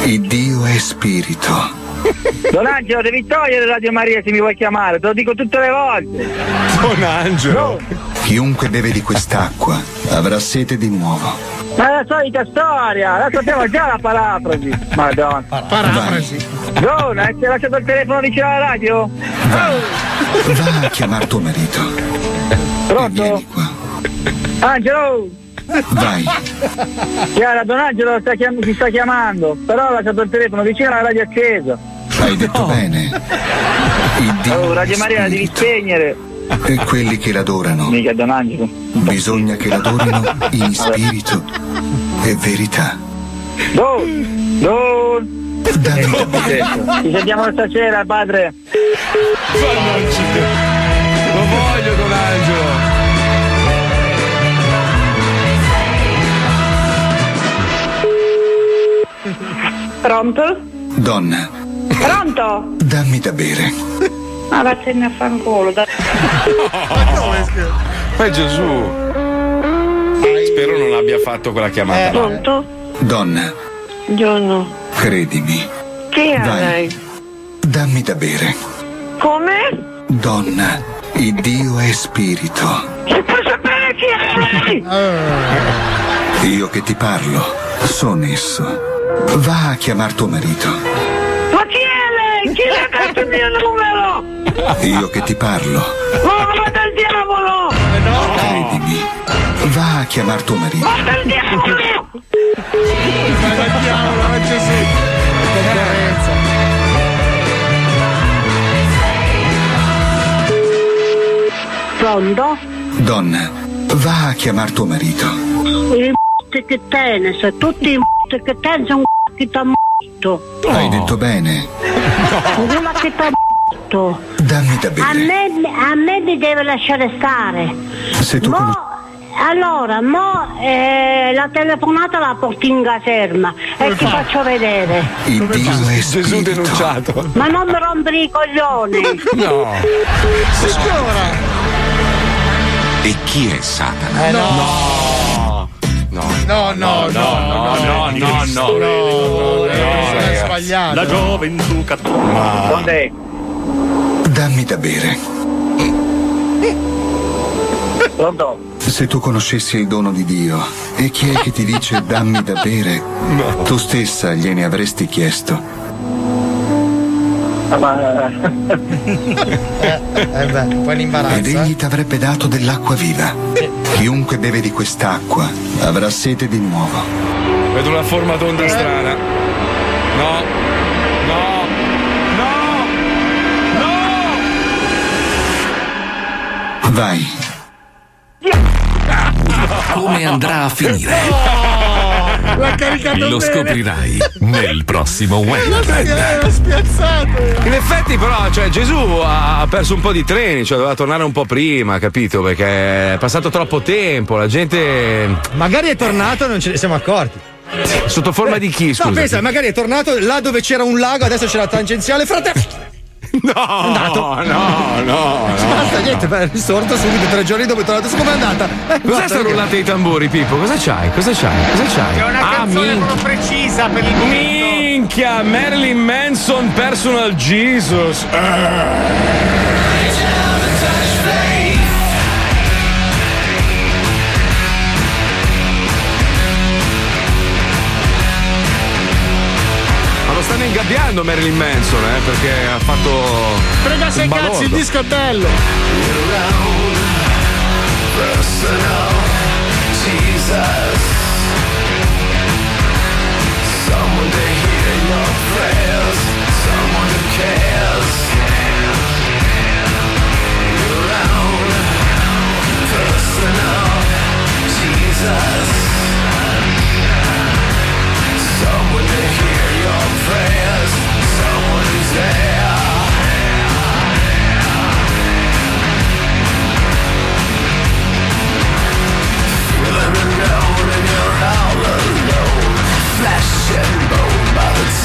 Il Dio è spirito. Don Angelo, devi togliere Radio Maria se mi vuoi chiamare, te lo dico tutte le volte. Don Angelo. Chiunque beve di quest'acqua avrà sete di nuovo. Ma è la solita storia, la sappiamo già la parafrasi. Madonna. Parafrasi. Donna, hai lasciato il telefono vicino alla radio? Va a chiamare tuo marito. Pronto? Angelo! Vai. Chiara, Don Angelo sta chiam- ti sta chiamando, però ha lasciato il telefono vicino alla radio accesa. Hai detto bene. Oh, Radio Maria la devi spegnere. E quelli che l'adorano. Mica Don Angelo. Bisogna che l'adorino in spirito e verità. Don! Don! Ci sentiamo stasera, padre. Lo voglio, Don Pronto? Donna, Pronto? dammi da bere. Ah, vattene a fanculo. Da... Poi Gesù. Spero non abbia fatto quella chiamata. là. Pronto? Donna, Buongiorno. credimi. Chi è Vai. lei? Dammi da bere. Come? Donna, il Dio è spirito. Si può sapere chi è lei? Io che ti parlo, sono esso. Va a chiamar tuo marito. Ma chi è Ehi, chi l'ha dato il mio numero? Io che ti parlo. Ma vada al diavolo! Credimi. Va a chiamar tuo marito. Vada al diavolo! Vada al diavolo, ma Gesù. Concorrenza. Pronto? Donna, va a chiamar tuo marito. I m***i che tennis, tutti i m***i che tennis sono che t'ha m***o. Hai detto bene. Una che t'ha m***o. Dammi da A bere. me, a me mi deve lasciare stare. Se tu Mo- allora, mo eh, la telefonata la porti in caserma e ti faccio vedere. Il Dio è Gesù denunciato. Ma non mi rompere i coglioni. No. Signora. E chi è Satana? Eh, no. No. No, no, no, no, no, no, no, no. Sbagliato. La gioventù Ma- è? Dammi da bere. Pronto? Se tu conoscessi il dono di Dio e chi è che ti dice dammi da bere, tu stessa gliene avresti chiesto. Ma... Eh, eh beh, un po' in Ed egli ti avrebbe dato dell'acqua viva. Chiunque beve di quest'acqua avrà sete di nuovo. Vedo una forma d'onda strana. No. No. Vai. Come andrà a finire? L'ha caricato Lo bene. scoprirai nel prossimo Wonderland. L'ha spiazzato. In effetti, però, cioè, Gesù ha perso un po' di treni, cioè doveva tornare un po' prima, capito? Perché è passato troppo tempo, la gente. Magari è tornato e non ce ne siamo accorti. Sotto forma di chi, scusa? No, pensa, magari è tornato là dove c'era un lago, adesso c'è la tangenziale, frate. No, andato. no, no, no. Basta, niente, beh, è risorto subito tre giorni dopo è tornato. Com'è andata? Eh, Cos'è sta rullata di tamburi, Pippo? Cosa c'hai? Cosa c'hai? Cosa c'hai? È una Ah, canzone min- proprio precisa per il momento. Minchia, Marilyn Manson, Personal Jesus. Ah. Stanno ingabbiando Marilyn Manson, eh, perché ha fatto. Frega sei un cazzi, il disco è bello. Jesus.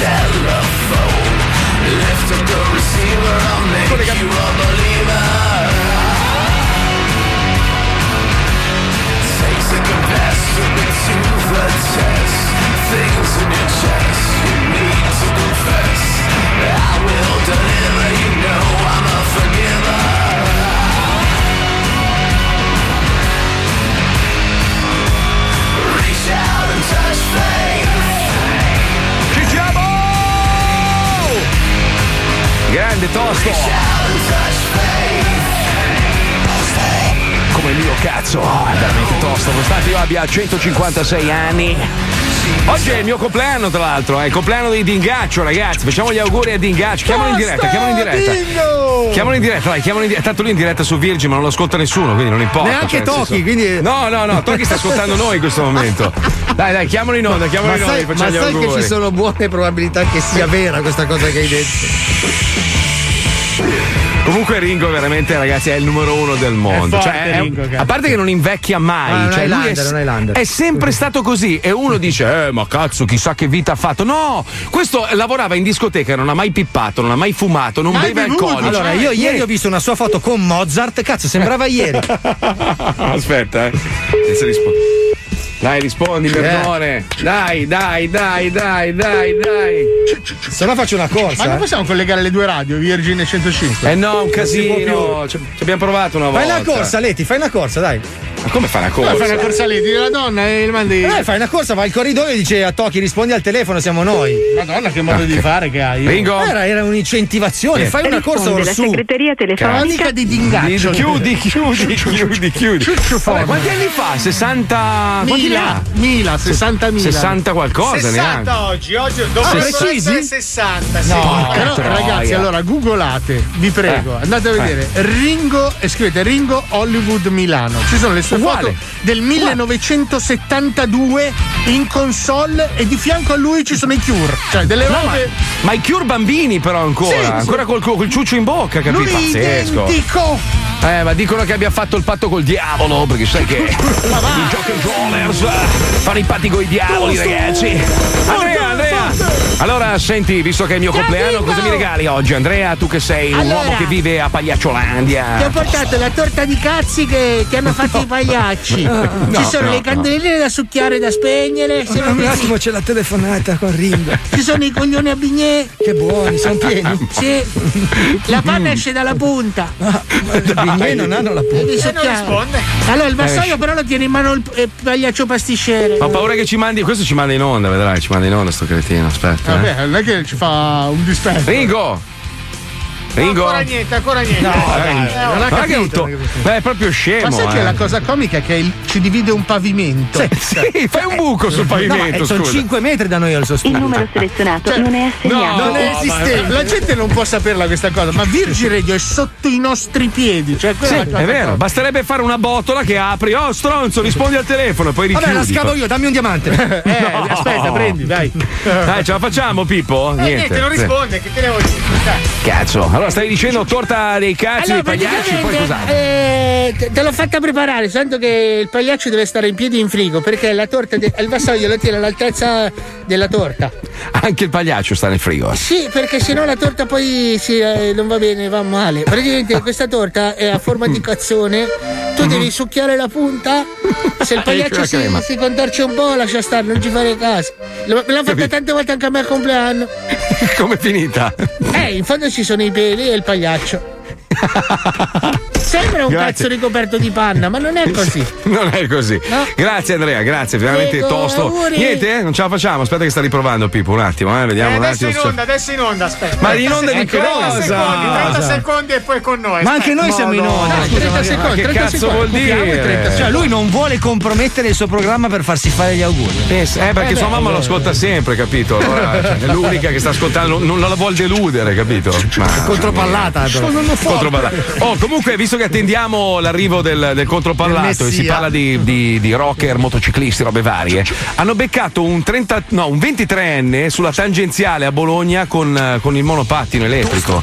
Telephone. Lift up the receiver, I'll make you a believer. Grande tosto! Come il mio cazzo, è veramente tosto. Nonostante io abbia 156 anni. Oggi è il mio compleanno, tra l'altro, è il compleanno di Dingaccio, ragazzi. Facciamo gli auguri a Dingaccio. Chiamalo in diretta, chiamalo in diretta. Chiamalo in diretta, dai, chiamalo in diretta. Tanto lui in diretta su Virgin, ma non lo ascolta nessuno, quindi non importa. Neanche cioè, senso- quindi- No, no, no, Tochi sta ascoltando noi in questo momento. Dai, dai, chiamalo in onda, chiamalo Ma in onda, sai, ma sai che ci sono buone probabilità che sia vera questa cosa che hai detto. Comunque Ringo veramente ragazzi è il numero uno del mondo. È forte Cioè, è- Ringo, a parte che non invecchia mai. È un cioè, lui Highlander, è, è sempre stato così. E uno dice: Eh, ma cazzo, chissà che vita ha fatto. No, questo lavorava in discoteca, non ha mai pippato, non ha mai fumato, non beve alcolici. Allora, io ieri ho visto una sua foto con Mozart, cazzo, sembrava ieri. Aspetta, eh. Adesso rispondo. Dai, rispondi, Bernone. Dai, dai, dai, dai, dai, dai. Se no faccio una corsa. Ma non eh. possiamo collegare le due radio, Virgin e 105? Eh no, un casino. Ci ci abbiamo provato una volta. Fai una corsa, Leti, fai una corsa, dai. Ma come fa una Fai corsa? una corsa lì, di la donna e il mandi. Eh, fai una corsa, vai al corridoio e dice a Tocchi rispondi al telefono, siamo noi. Madonna, che modo di fare che hai. Era, era un'incentivazione, fai una corsa Risponde la orsù. segreteria telefonica di Dingaccio. Chiudi, chiudi, chiudi, chiudi. Vabbè, quanti anni fa? 60. Quanti ha? Mila, 60.000. 60 qualcosa 60 neanche. oggi, oggi dovrebbero essere 60. sì. No, però troia. ragazzi, allora googolate, vi prego, Eh. andate a vedere Ringo e scrivete Ringo Hollywood Milano. Ci sono le sue Uguale. foto del 1972 in console e di fianco a lui ci sono i Cure, cioè delle No, ma, robe ma i Cure bambini però ancora, Sì, sì. ancora col, col ciuccio in bocca, capito? lui Pazzesco. identico. Eh, ma dicono che abbia fatto il patto col diavolo, perché sai che i giochi rollers fanno i patti con i diavoli, ragazzi. Andrea, Andrea. Allora, senti, visto che è il mio compleanno, cosa mi regali oggi? Andrea, tu che sei un Allora. uomo che vive a Pagliacciolandia. Ti ho portato la torta di cazzi che ti hanno fatto i pagliacci. No, Ci sono no, le no. candeline da succhiare, da spegnere. Se non Un vedi- attimo c'è la telefonata con Ringo. Ci sono i coglioni a bignè. Che buoni, sono pieni. Sì. La panna esce dalla punta. I miei non hanno la Devi punta. succhiare. Allora il vassoio Eh, però lo tiene in mano il il pagliaccio pasticcere. Ho paura che ci mandi. Questo ci manda in onda, vedrai, ci manda in onda sto cretino. Aspetta. eh. Vabbè, non è che ci fa un dispetto. Ringo! Ringo! Ancora niente, ancora niente. No, dai, Eh, non ha che capito, è to- non. Beh, è proprio scemo. Ma sai che eh. la cosa comica è che il- ci divide un pavimento. Sì, fai un buco sul No, pavimento, ma sono scusa. 5 metri da noi al sospiro. Il numero selezionato Cioè, non è assegnato. non è esistente. La gente non può saperla questa cosa, ma Virgin Radio è sotto i nostri piedi. Cioè, Sì, cosa è vero, comica. basterebbe fare una botola che apri, oh stronzo, rispondi al telefono e poi richiudi. Vabbè, la scavo io, dammi un diamante. Eh, No. aspetta, prendi, dai. Dai, ce la facciamo, Pippo? Eh, niente, non Sì. risponde, che te ne vuoi dire? Cazzo, allora stai dicendo torta dei cazzi, Allora, dei pagliacci, poi cos'altro? eh, te, l'ho fatta preparare, sento che il pagliaccio deve stare in piedi in frigo perché la torta, de- il vassoio lo tiene all'altezza della torta. Anche il pagliaccio sta nel frigo. Sì, perché sennò la torta poi si, eh, non va bene, va male. Praticamente questa torta è a forma di cazzone, tu devi succhiare la punta, se il pagliaccio si, si contorce un po' lascia stare, non ci fare caso. Me l'ha fatta tante volte anche a me al compleanno. Com'è finita? Eh, in fondo ci sono i peli e il pagliaccio. Sembra un Grazie. cazzo ricoperto di panna, ma non è così. Non è così. No. Grazie Andrea, grazie, veramente Prego, tosto. auguri. Niente, eh? non ce la facciamo. Aspetta che sta riprovando Pippo un attimo, eh, vediamo Eh, un adesso attimo. in onda, adesso in onda, aspetta. Ma in onda di 30 cosa? secondi, 30 Cosa? secondi e poi con noi. Ma anche noi siamo in no, onda. no, scusa, 30 ma- secondi, che 30 cazzo secondi. vuol dire? 30 Cioè, lui non vuole compromettere il suo programma per farsi fare gli auguri. Pensa- eh, perché sua mamma lo ascolta sempre, capito? Allora, cioè, è l'unica che sta ascoltando, non la vuol deludere, capito? Ma, Contropallata, però. Contropallato. Oh, comunque, visto che attendiamo l'arrivo del, del contropallato e si parla di, di- di rocker, motociclisti, robe varie, hanno beccato un, 30, no, un 23enne sulla tangenziale a Bologna con, eh, con il monopattino elettrico.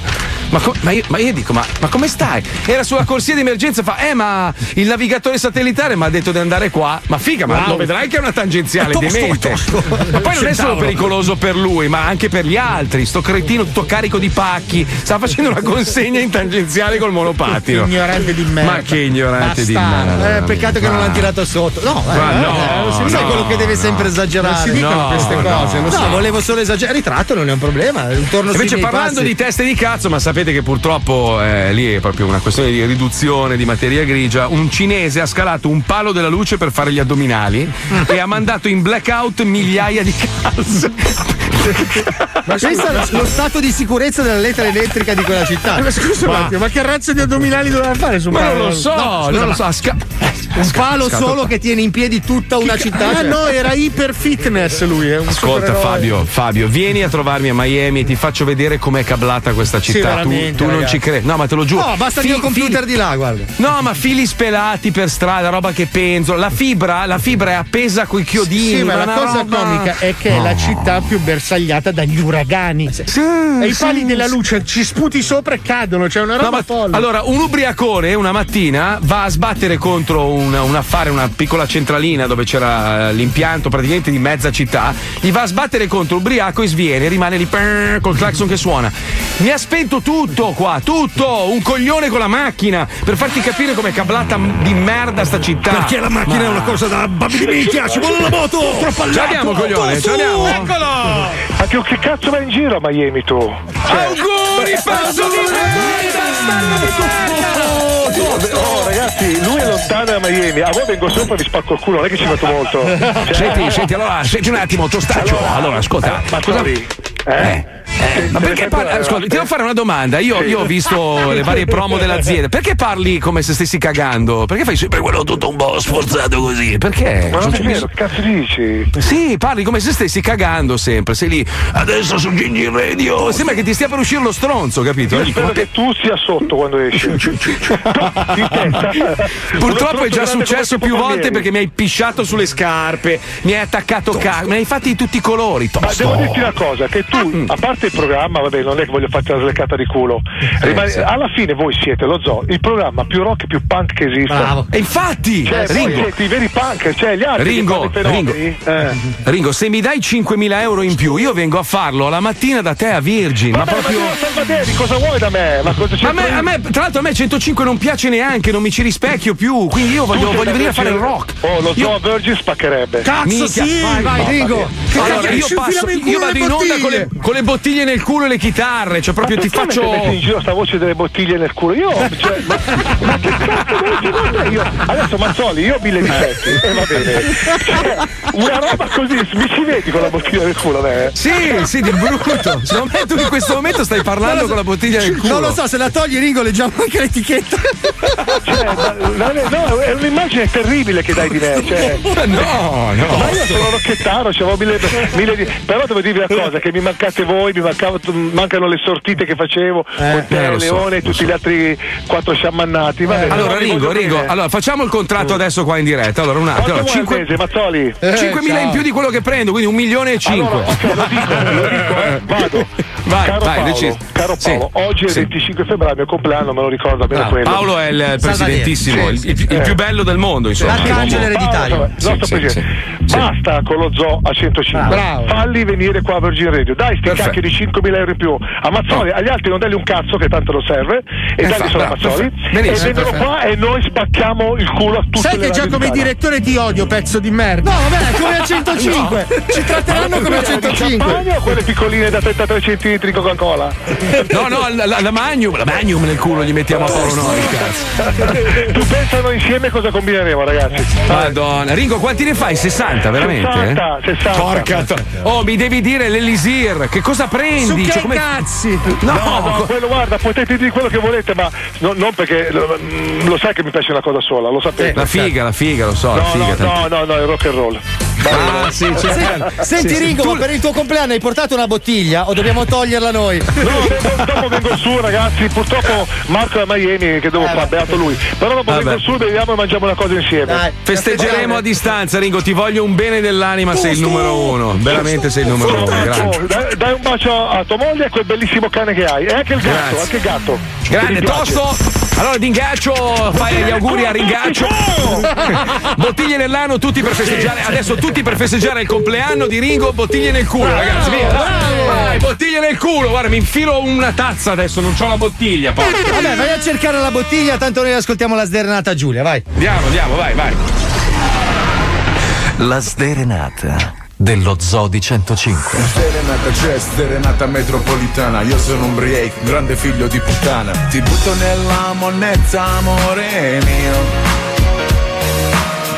Ma, co- ma io, ma io dico, ma, ma come stai? Era sulla corsia di emergenza, fa, eh, ma il navigatore satellitare mi ha detto di andare qua. Ma figa, ma Wow. lo vedrai che è una tangenziale demente. tosto. Ma poi non è solo pericoloso per lui, ma anche per gli altri. Sto cretino tutto carico di pacchi. Sta facendo una consegna in tangenziale col monopattino. Ignorante di merda. Ma che ignorante di Bastardo. merda. Eh, peccato che non l'hanno tirato sotto. No, eh, Ma eh, no, eh, si dice no, quello che deve no. sempre esagerare. Non si dicono No, queste no. cose, lo No, so. volevo solo esagerare. Ritratto non è un problema. Torno Invece parlando passi. di teste di cazzo, ma sapete che purtroppo eh, lì è proprio una questione di riduzione di materia grigia. Un cinese ha scalato un palo della luce per fare gli addominali e ha mandato in blackout migliaia di case. Ma questo è lo stato di sicurezza della lettera elettrica di quella città. Ma scusa un attimo, ma che razza di addominali doveva fare su un Ma non lo so, No, scusa, non lo ma- so. sca- Un palo Scatto- solo che tiene in piedi tutta una città. Ah cioè. no, era iper fitness lui. È un Ascolta. Fabio, Fabio, vieni a trovarmi a Miami e ti faccio vedere com'è cablata questa Sì, città. tu veramente, tu non ci credi. No, ma te lo giuro. No, basta il Fi- mio computer di là, guarda. No, ma fili spelati per strada, roba che penzo. La fibra, la fibra è appesa coi chiodini. Sì, ma la cosa roba- comica è che è la città più bersagliata dagli uragani. e i pali della luce ci sputi sopra e cadono, c'è una roba No, ma- folle. allora, un ubriacone una mattina va a sbattere contro un, un affare, una piccola centralina dove c'era eh, l'impianto praticamente di mezza città. Gli va a sbattere contro ubriaco e sviene, rimane lì prrr, col clacson che suona. Mi ha spento tutto qua, tutto! Un coglione con la macchina per farti capire com'è cablata di merda sta città. Perché la macchina Ma- è una cosa da babbi di minchia, ci vuole la moto! Troppo Ce l'abbiamo, coglione, ce l'abbiamo? Eccolo! Ma che, che cazzo vai in giro a Miami tu? Cioè, Auguri, pezzo di Oh ragazzi, lui è lontano da Miami, a voi vengo sopra e vi spacco il culo, non è che ci metto molto. Cioè- Senti, senti, allora, senti un attimo, Tostaccio. Allora, ascolta. Ma cosa- Tori, eh? Ma perché parli? Ascolta, ti devo fare una domanda. Io, io ho visto le varie promo dell'azienda. Perché parli come se stessi cagando? Perché fai sempre quello tutto un po' sforzato così? Perché? Ma non è vero, cazzo dici? Sì, parli come se stessi cagando sempre. Sei lì. Adesso su Gigi Radio. Sembra che ti stia per uscire lo stronzo, capito? Io Dico, spero che tu sia sotto quando esci. Purtroppo è già successo più volte perché mi hai pisciato sulle scarpe, mi hai attaccato ca- me ne hai fatti di tutti i colori. Ma tosto. devo dirti una cosa, che tu, a parte il programma, vabbè, non è che voglio farti una sleccata di culo, rimane- sì. alla fine voi siete lo zoo, il programma più rock e più punk che esista. Bravo. E infatti, cioè, Ringo. siete i veri punk, cioè gli altri Ringo, fenomeni. Eh. Ringo, se mi dai 5.000 euro in più, io vengo a farlo la mattina da te a Virgin. Ma Vabbè, proprio. ma Salvateri, cosa vuoi da me? Ma cosa c'è A me, a me- tra l'altro, a me 105 non piace neanche, non mi ci rispecchio più. Quindi io voglio, voglio venire a fare il rock. Oh, lo zoo Virgin spaccherebbe. Minchia, Mamma mia. Allora, io, passo, io vado in onda con le, con le bottiglie nel culo e le chitarre, cioè proprio Ma ti faccio. messo in giro sta voce delle bottiglie nel culo? Io, cioè, ma, ma che cazzo? Io, adesso Mazzoli, io ho mille difetti, e va bene. Cioè, una roba così, mi ci vedi con la bottiglia nel culo, me? Sì, sì, di brutto. Secondo me tu in questo momento stai parlando con la bottiglia nel culo. Non lo so, se la togli Ringo leggiamo anche l'etichetta. Cioè, no, è un'immagine terribile che dai di me. Cioè. No, no. Ma io sono rocchettaro, c'avevo mille, mille di... Però devo dirvi una cosa, che mi mancate voi, mi mancava- mancano le sortite che facevo con te, eh, lo so, Leone e tutti gli altri quattro sciamannati. Va bene, Allora, Ringo, Ringo, allora facciamo il contratto adesso qua in diretta. Allora, un attimo. Allora, vuoi al 5 mese, Mazzoli? 5.000 in più di quello che prendo, quindi un milione e cinque. Allora, ok, lo dico, lo dico, eh, vado. Vai, caro vai, Paolo, caro Sì. Paolo, oggi è il Sì. 25 febbraio, il mio compleanno, me lo ricordo almeno Ah, quello. Paolo è il presidentissimo, il, Sì, il- il eh. più bello del mondo, insomma. L'arcangelo L'uomo- ereditario. Sì, sì, sì. Basta con lo zoo a 105. Bravo. Falli venire qua a Virgin Radio. Dai, sti Perfetto. cacchi di 5.000 euro in più. A Mazzoli, agli altri non dagli un cazzo che tanto lo serve. E dagli fa- solo a bravo, Mazzoli. perfetto. Benissimo, e vengono qua e noi spacchiamo il culo a tutte Sai che già come d'Italia. direttore ti odio, pezzo di merda. No, vabbè, come a 105. Ci tratteranno come a 105. Champagne o quelle piccoline da 33 centilitri Coca-Cola? No, no, la, la- la Magnum, la Magnum nel culo gli mettiamo a Paolo noi. tu pensano insieme cosa combineremo, ragazzi? Madonna, Ringo, quanti ne fai? 60, veramente? 60, 60. Porca to- Oh, mi devi dire l'Elisir, che cosa prendi? Su che Cioè, come- cazzi? No, No, no, quello guarda, potete dire quello che volete, ma no- non perché lo, mm, lo sai che mi piace una cosa sola, lo sapete. La figa, la figa, lo so, la No, figa. no, no, no, è rock and roll. Ah, sì, certo. Senti, Sì. Ringo, Tu- ma per il tuo compleanno hai portato una bottiglia o dobbiamo toglierla noi? No, dopo vengo su ragazzi, purtroppo Marco è a Miami che devo fare, beato lui. Però dopo Vabbè. vengo su, beviamo e mangiamo una cosa insieme. Festeggeremo a distanza, Ringo. Ti voglio un bene dell'anima, sei il numero uno. Veramente sei il numero uno. Grande. Oh, dai, dai un bacio a tua moglie e a quel bellissimo cane che hai. E anche il gatto, Grazie. anche il gatto. Grande, tosto. Allora, d'ingaccio, fai gli auguri a ringaccio. Bottiglie nell'anno, tutti per festeggiare. Adesso tutti per festeggiare il compleanno di Ringo, bottiglie nel culo, ragazzi. Via, dai. Vai, bottiglie nel culo. Guarda, mi infilo una tazza adesso, non c'ho la bottiglia. Porca. Vabbè, vai a cercare la bottiglia, tanto noi ascoltiamo la sdernata Giulia, vai. Andiamo, andiamo, vai, vai. La sderenata dello Zoo di 105. Serenata c'è, serenata metropolitana Io sono un break, grande figlio di puttana Ti butto nella monnezza, amore mio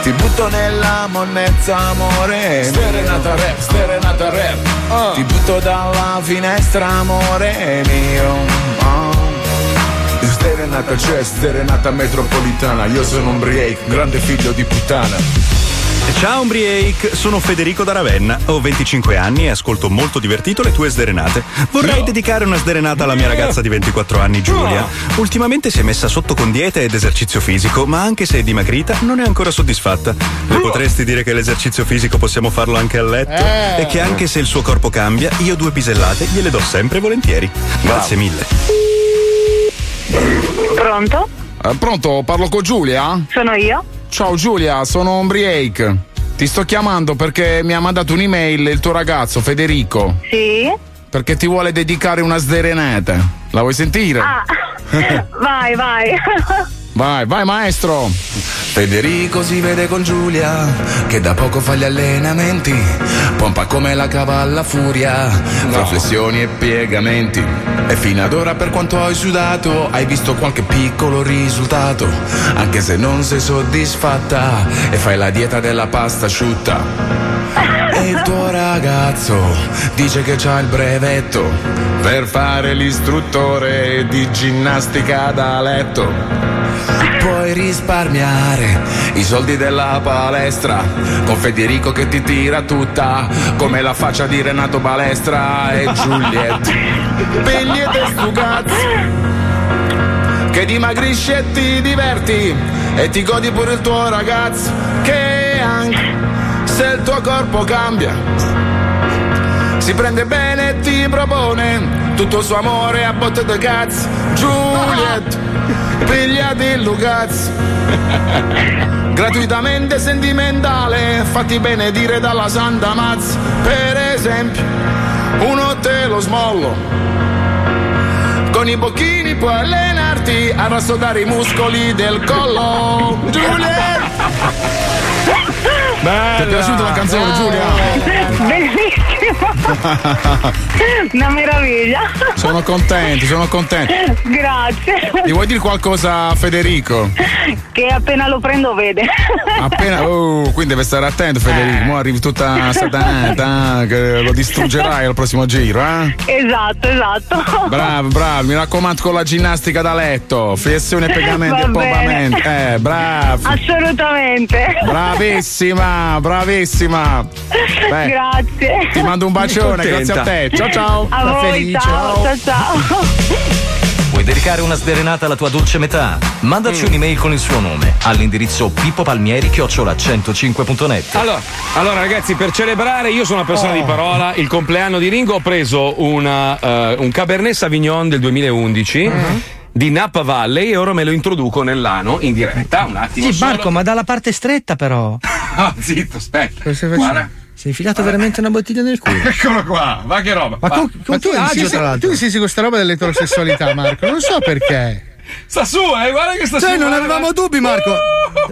ti butto nella monnezza, amore Serenata rap, serenata rap Ti butto dalla finestra, amore mio Serenata c'è, serenata metropolitana Io sono un break, grande figlio di puttana Ciao Umbriake, sono Federico da Ravenna, ho 25 anni e ascolto molto divertito le tue sderenate. Vorrei dedicare una sderenata alla mia ragazza di 24 anni, Giulia. Ultimamente si è messa sotto con dieta ed esercizio fisico, ma anche se è dimagrita non è ancora soddisfatta. Le potresti dire che l'esercizio fisico possiamo farlo anche a letto Eh. e che anche se il suo corpo cambia, io due pisellate gliele do sempre volentieri. Grazie mille. Pronto? Eh, pronto, parlo con Giulia? Sono io? Ciao Giulia, sono Ombriake. Ti sto chiamando perché mi ha mandato un'email il tuo ragazzo Federico. Sì? Perché ti vuole dedicare una sderenata. La vuoi sentire? Ah, vai, vai. Vai, vai maestro. Federico si vede con Giulia che da poco fa gli allenamenti, pompa come la cavalla furia, fra flessioni e piegamenti. E fino ad ora per quanto hai sudato hai visto qualche piccolo risultato, anche se non sei soddisfatta e fai la dieta della pasta asciutta. E il tuo ragazzo dice che c'ha il brevetto per fare l'istruttore di ginnastica da letto. Puoi risparmiare i soldi della palestra con Federico che ti tira tutta come la faccia di Renato Balestra e Giulietta. Pigliete stu cazzo che dimagrisci e ti diverti e ti godi pure il tuo ragazzo che anche se il tuo corpo cambia si prende bene e ti propone tutto il suo amore a botte de cazzo Juliet pigliati il Lucaz gratuitamente sentimentale fatti benedire dalla Santa Mazza per esempio uno te lo smollo. Con i bocchini puoi allenarti a rassodare i muscoli del collo. Giuliet ti è piaciuta la canzone Giulia? Bellissimo! Una meraviglia! Sono contento, sono contento. Grazie. Gli vuoi dire qualcosa a Federico? Che appena lo prendo vede. Appena. Oh, quindi deve stare attento Federico. Mo arrivi tutta satanata, che lo distruggerai al prossimo giro, eh? Esatto, esatto. Bravo, bravo, mi raccomando con la ginnastica da letto, flessione, piegamenti Va e pompamenti. bene. Eh, bravo. Assolutamente. Bravissima, bravissima. Beh, Grazie. Ti mando un bacione, grazie a te. Ciao ciao. A voi, ciao, ciao, ciao. Vuoi dedicare una sderenata alla tua dolce metà? Mandaci un'email con il suo nome all'indirizzo pippopalmieri-105.net. Allora, allora, ragazzi, per celebrare, io sono una persona Oh. di parola. Il compleanno di Ringo ho preso una, eh, un Cabernet Sauvignon del 2011 Mhm. di Napa Valley e ora me lo introduco nell'ano in diretta. Un attimo. Sì, solo. Marco, ma dalla parte stretta però. Ah, zitto, aspetta. Guarda. Si è infilato veramente una bottiglia nel culo. Eccolo qua, va che roba. Ma Va. con, con tu che agio, insisti, tra l'altro? tu insisti con questa roba dell'eterosessualità, Marco. Non so perché. Sta su, eh, guarda che sta Cioè, su. non guarda. avevamo dubbi, Marco.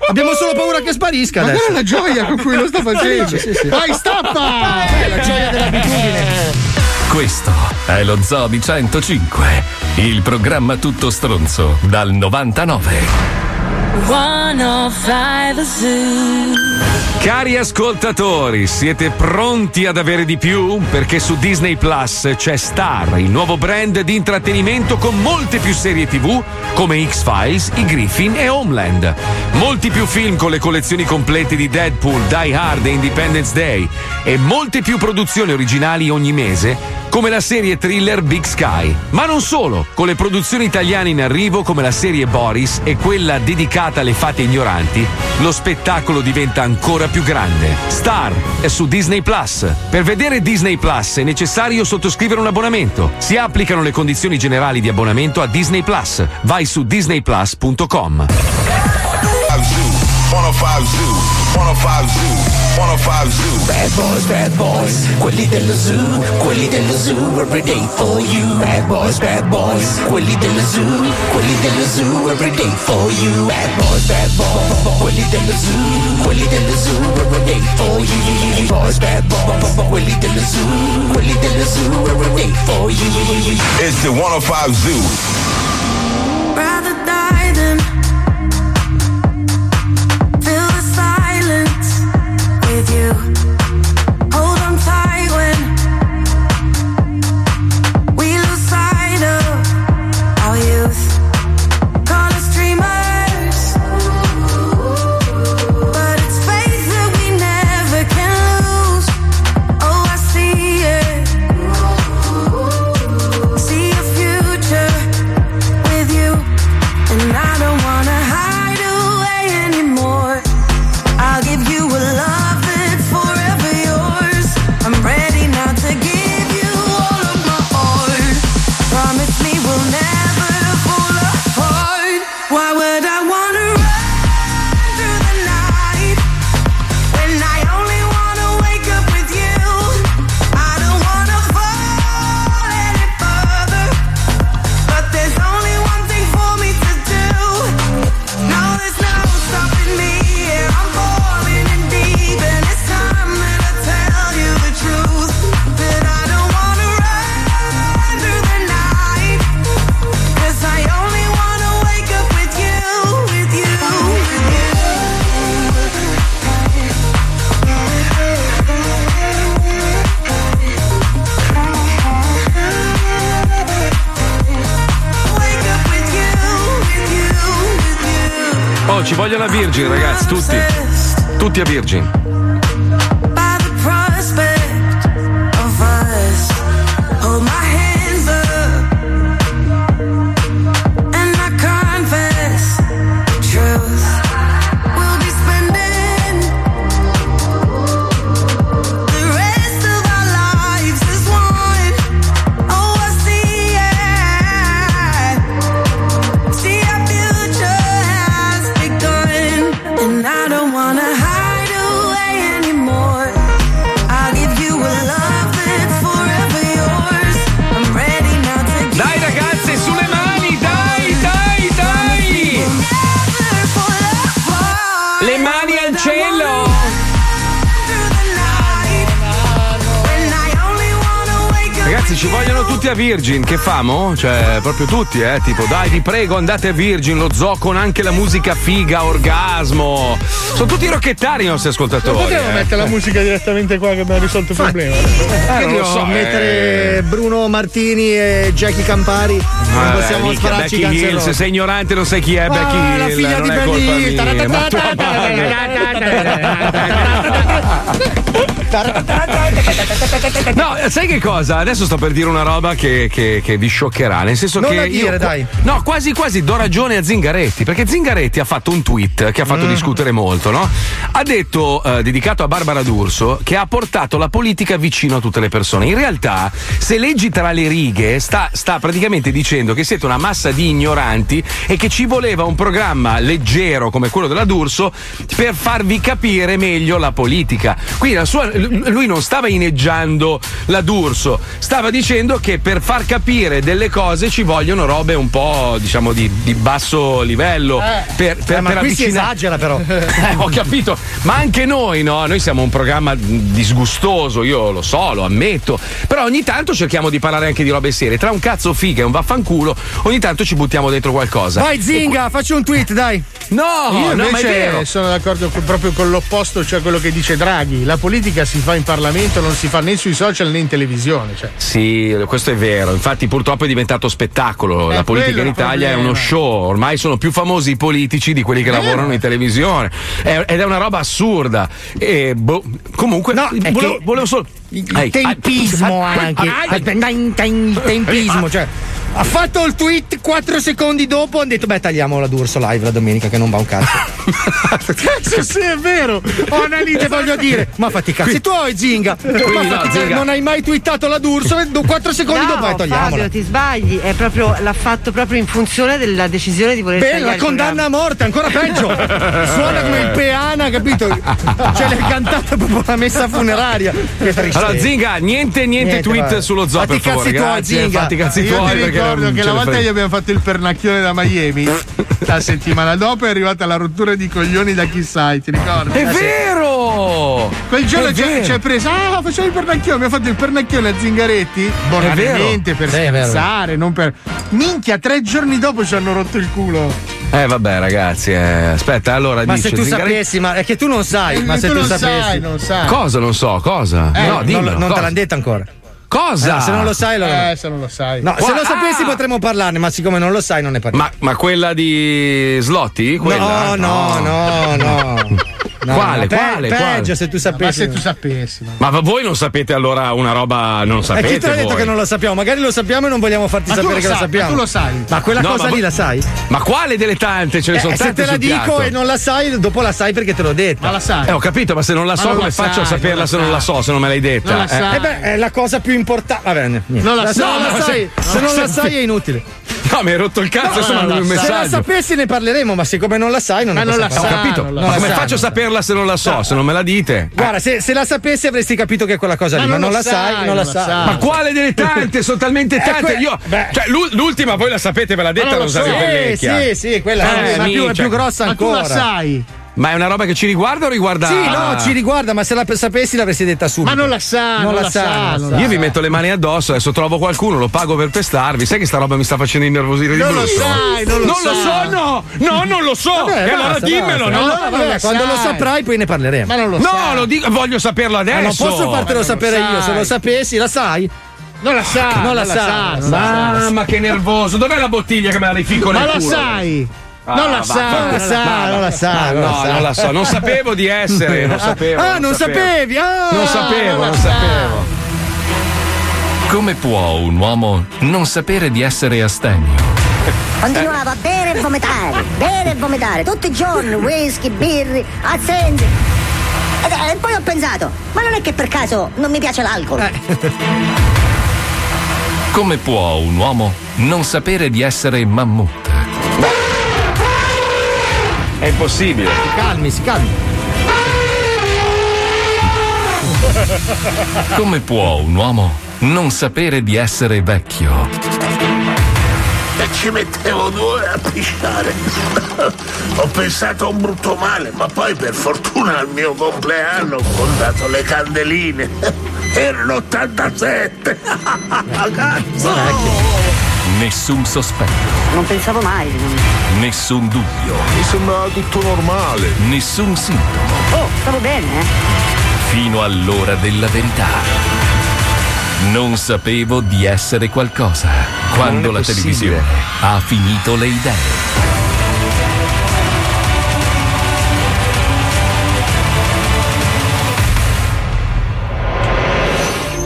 Abbiamo solo paura che sparisca Ma adesso. guarda la gioia con cui lo sta facendo. Sì, sì, sì. Vai, stappa! È la gioia dell'abitudine. Questo è lo Zoo di 105, il programma tutto stronzo dal 99. 105 Zoo. Cari ascoltatori, siete pronti ad avere di più? Perché su Disney Plus c'è Star, il nuovo brand di intrattenimento con molte più serie TV come X-Files, I Griffin e Homeland. Molti più film con le collezioni complete di Deadpool, Die Hard e Independence Day e molte più produzioni originali ogni mese come la serie thriller Big Sky. Ma non solo, con le produzioni italiane in arrivo come la serie Boris e quella dedicata alle fate ignoranti, lo spettacolo diventa ancora più grande. Star è su Disney Plus. Per vedere Disney Plus è necessario sottoscrivere un abbonamento. Si applicano le condizioni generali di abbonamento a Disney Plus. Vai su disneyplus.com. 105 Zoo, 105 Zoo, 105 Zoo. Bad boys, bad boys, quelli dello zoo, quelli dello zoo, every day for you. Bad boys, bad boys, quelli dello zoo, quelli dello zoo, every day for you. Bad boys, bad boys, quelli dello zoo, quelli dello zoo, every day for you. Bad boys, bad boys, quelli dello zoo, quelli dello zoo, every day for you. It's the 105 Zoo. Ci vogliono a Virgin, ragazzi, tutti. Tutti a Virgin. Tutti a Virgin, che famo? Cioè, proprio tutti, eh? Tipo, dai, vi prego, andate a Virgin, lo zoo con anche la musica figa, orgasmo. Sono tutti rocchettari i nostri ascoltatori. Non potevo eh. mettere la musica direttamente qua che mi ha risolto il problema. Eh, non lo so, mettere eh. Bruno Martini e Jackie Campari. non Vabbè, possiamo minchia, spararci Becky Hill, se sei ignorante non sai chi è Becky Ah, Hill. la figlia non di è Becky Hill. No, sai che cosa? Adesso sto per dire una roba che, che- che vi scioccherà. Nel senso Non che. dire, io, dai. No, quasi quasi do ragione a Zingaretti. Perché Zingaretti ha fatto un tweet che ha fatto Mm. discutere molto, no? Ha detto, eh, dedicato a Barbara D'Urso, che ha portato la politica vicino a tutte le persone. In realtà, se leggi tra le righe, sta, sta praticamente dicendo che siete una massa di ignoranti e che ci voleva un programma leggero come quello della D'Urso per farvi capire meglio la politica. Quindi la sua- lui non stava ineggiando la D'Urso, stava dicendo che per far capire delle cose ci vogliono robe un po', diciamo, di, di basso livello. per, per, Eh, ma per qui si avvicinare- esagera però. Eh, ho capito, ma anche noi, no? Noi siamo un programma disgustoso, io lo so, lo ammetto. Però ogni tanto cerchiamo di parlare anche di robe serie. Tra un cazzo figa e un vaffanculo, ogni tanto ci buttiamo dentro qualcosa. Vai Zinga, facci un tweet, dai. No, Io no, ma è invece vero. sono d'accordo co- proprio con l'opposto, cioè quello che dice Draghi. La politica si fa in Parlamento, non si fa né sui social né in televisione. Cioè. Sì, questo è vero. Infatti, purtroppo è diventato spettacolo. Eh, La politica in è Italia è problema. uno show. Ormai sono più famosi i politici di quelli che Vero. lavorano in televisione. È- ed è una roba assurda. E boh, comunque, è volevo, che- volevo solo. Il Ai, tempismo ai, ai, anche. Il tempismo, cioè. Ha fatto il tweet 4 secondi dopo. Hanno detto: Beh, tagliamo la D'Urso live la domenica che non va un cazzo. Cazzo, sì, è vero. Ho Che voglio dire, ma fatti i cazzi tuoi, Zinga. Ma no, fatti- Zinga. Non hai mai twittato la D'Urso. 4 secondi dopo hai No, togliamola. Fabio, ti sbagli, è proprio, l'ha fatto proprio in funzione della decisione di voler Beh, tagliare la condanna a morte, ancora peggio. Suona come il peana, capito? Cioè, l'hai cantata proprio la messa funeraria. Che tristezza. Allora, Zinga, niente, niente, Niente, tweet vai. sullo zoo, Fatti per favore. tuoi, Grazie, Zinga. fatti cazzi Io tuoi ti perché ricordo che la volta che abbiamo fatto il pernacchione da Miami, la settimana dopo è arrivata la rottura di coglioni da chissà, ti ricordi? È vero! Quel giorno ci hai preso, ah, facciamo il pernacchione, abbiamo fatto il pernacchione a Zingaretti, bonariamente, per Sì, scherzare, non per... Minchia, tre giorni dopo ci hanno rotto il culo. Eh, vabbè, ragazzi, eh, aspetta, allora Ma dice se tu Zingaretti- sapessi, ma è che tu non sai, Eh, ma se tu tu, non sapessi. sai, non sai. Cosa non so? Cosa? Eh, no, non, dimmelo, non te cosa? l'hanno detto ancora. Cosa? Eh, se non lo sai, allora. Eh, se non lo sai. No, se Qua- lo sapessi ah! potremmo parlarne, ma siccome non lo sai, non ne parliamo. Ma, ma quella di Slotti? Quella? No, no, no, no. No, Quale, no, pe- quale, Peggio quale? se tu Ma sapessi. se tu sapessi. no. Ma voi non sapete allora una roba, non E sapete chi te l'ha detto voi? che non lo sappiamo? Magari lo sappiamo e non vogliamo farti Ma sapere lo che lo sai, sappiamo. ma tu lo sai. Ma quella No, cosa ma lì la sai? Ma quale delle tante? Ce ne Eh, sono se tante te la dico piatto. e non la sai, dopo la sai perché te l'ho detta. Ma la sai. Eh, ho capito, ma se non la so, non come la faccio a sai, saperla non la se non la so, se non me l'hai detta? La Eh. sai. Eh beh, è la cosa più importante. Va bene. niente. Non la se sai. non la ma sai, se- se non la se- sai è inutile. No, mi hai rotto il cazzo, No, insomma, no, un no, Se la messaggio. sapessi ne parleremo, ma siccome non la sai, non Ma ne non la Ho sai. parlare. capito, la ma come la faccio a sai. Saperla se non la so, se non me la dite? Guarda, se, se la sapessi avresti capito che è quella cosa Ma lì, non ma non la sai, sai, non la non la sai. sai. Ma quale delle tante? Sono talmente Eh, tante. que- Io, cioè, l'u- l'ultima voi la sapete, ve l'ha detta Ma non lo Rosario so. Sì, Pellecchia. sì, sì, quella Eh, è la più, è minchia. più grossa Ma tu ancora. la sai. Ma è una roba che ci riguarda o riguarda? Sì, no, ci riguarda, ma se la sapessi l'avresti detta subito. Ma non la sa, non, la sa. non la Io sa. vi metto le mani addosso, adesso trovo qualcuno, lo pago per pestarvi. Sai che sta roba mi sta facendo innervosire di Non lo brutto? sai, non lo lo sai. so, no! No, non lo so! Vabbè, e allora basta, dimmelo, basta. no? Allora, non vabbè, lo quando lo sai. saprai poi ne parleremo. Ma non lo No, sai. lo dico, voglio saperlo Ma adesso. non posso fartelo non sapere lo io, se sai. lo sapessi, la sai? Non la sa. Non la non sa, non la sa. Mamma che nervoso, dov'è la bottiglia che me la rifico Ma la culo? Non la Ah, sa, va- non la sa, va- non la sa, Ah, non la no, sa. non la so, non sapevo di essere, non sapevo. Ah, non sapevi, ah, non sapevo, non sapevo. Come può un uomo non sapere di essere astemio? Continuava a bere e vomitare, bere e vomitare, tutti i giorni, whisky, birri, assenti. Ed- E poi ho pensato, ma non è che per caso non mi piace l'alcol? Come può un uomo non sapere di essere mammut? È impossibile. Si calmi, si calmi. Come può un uomo non sapere di essere vecchio? E ci mettevo due ore a pisciare. Ho pensato a un brutto male, ma poi per fortuna al mio compleanno ho contato le candeline. Erano 87. Cazzo! Nessun sospetto, Non pensavo mai. nessun dubbio, Mi sembrava tutto normale. nessun sintomo, Oh, stavo bene, eh? fino all'ora della verità. Non sapevo di essere qualcosa quando la possibile. televisione ha finito le idee.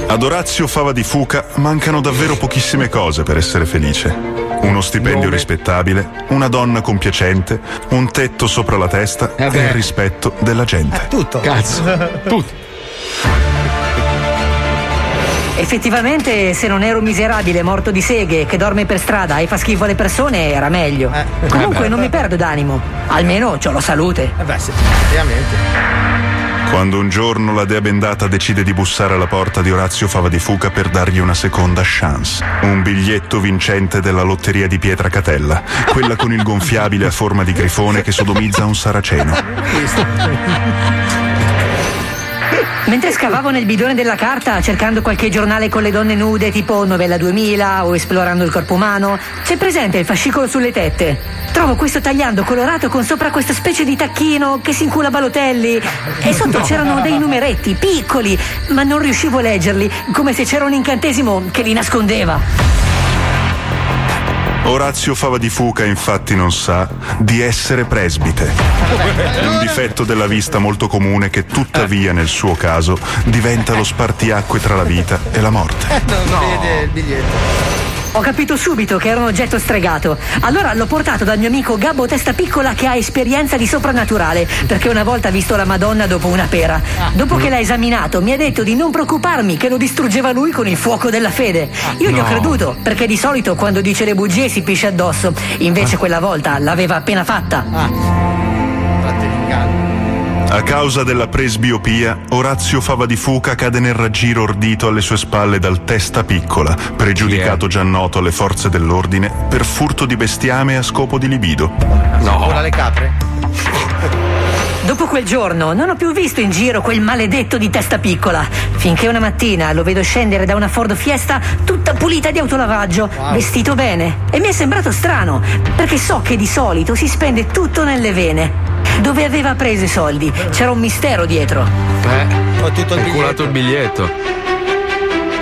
Ad Orazio Fava di Fuca mancano davvero pochissime cose per essere felice. Uno stipendio rispettabile, una donna compiacente, un tetto sopra la testa e il rispetto della gente. Tutto. Cazzo. Tutto. Effettivamente, se non ero miserabile, morto di seghe, che dorme per strada e fa schifo alle persone, era meglio. Comunque Eh beh. non mi perdo d'animo. Almeno ho la salute. Eh beh, sì, effettivamente. Quando un giorno la dea bendata decide di bussare alla porta di Orazio Fava di Fuca per dargli una seconda chance. Un biglietto vincente della lotteria di Pietra Catella, quella con il gonfiabile a forma di grifone che sodomizza un saraceno. Mentre scavavo nel bidone della carta cercando qualche giornale con le donne nude tipo Novella 2000 o Esplorando il corpo umano, c'è presente il fascicolo sulle tette. Trovo questo tagliando colorato con sopra questa specie di tacchino che si incula balotelli e sotto c'erano dei numeretti piccoli, ma non riuscivo a leggerli, come se c'era un incantesimo che li nascondeva. Orazio Fava di Fuca infatti non sa di essere presbite. Un difetto della vista molto comune che tuttavia nel suo caso diventa lo spartiacque tra la vita e la morte. Non vede il biglietto. Ho capito subito che era un oggetto stregato. Allora l'ho portato dal mio amico Gabbo Testa Piccola che ha esperienza di soprannaturale, perché una volta ha visto la Madonna dopo una pera. Dopo che l'ha esaminato mi ha detto di non preoccuparmi che lo distruggeva lui con il fuoco della fede. Io gli ho No. creduto, perché di solito quando dice le bugie si pisce addosso. Invece quella volta l'aveva appena fatta. A causa della presbiopia, Orazio Fava di Fuca cade nel raggiro ordito alle sue spalle dal testa piccola, pregiudicato già noto alle forze dell'ordine per furto di bestiame a scopo di libido. Vola le capre? Dopo quel giorno non ho più visto in giro quel maledetto di testa piccola, finché una mattina lo vedo scendere da una Ford Fiesta tutta pulita di autolavaggio, vestito bene. E mi è sembrato strano, perché so che di solito si spende tutto nelle vene. Dove aveva preso i soldi? C'era un mistero dietro. Eh, ho tutto il culato il biglietto.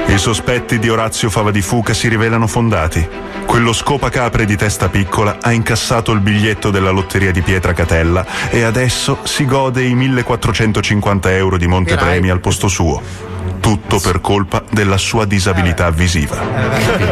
I sospetti di Orazio Fava di Fuca si rivelano fondati. Quello scopacapre di testa piccola ha incassato il biglietto della lotteria di Pietra Catella e adesso si gode i 1450 euro di montepremi al posto suo. Tutto per colpa della sua disabilità visiva.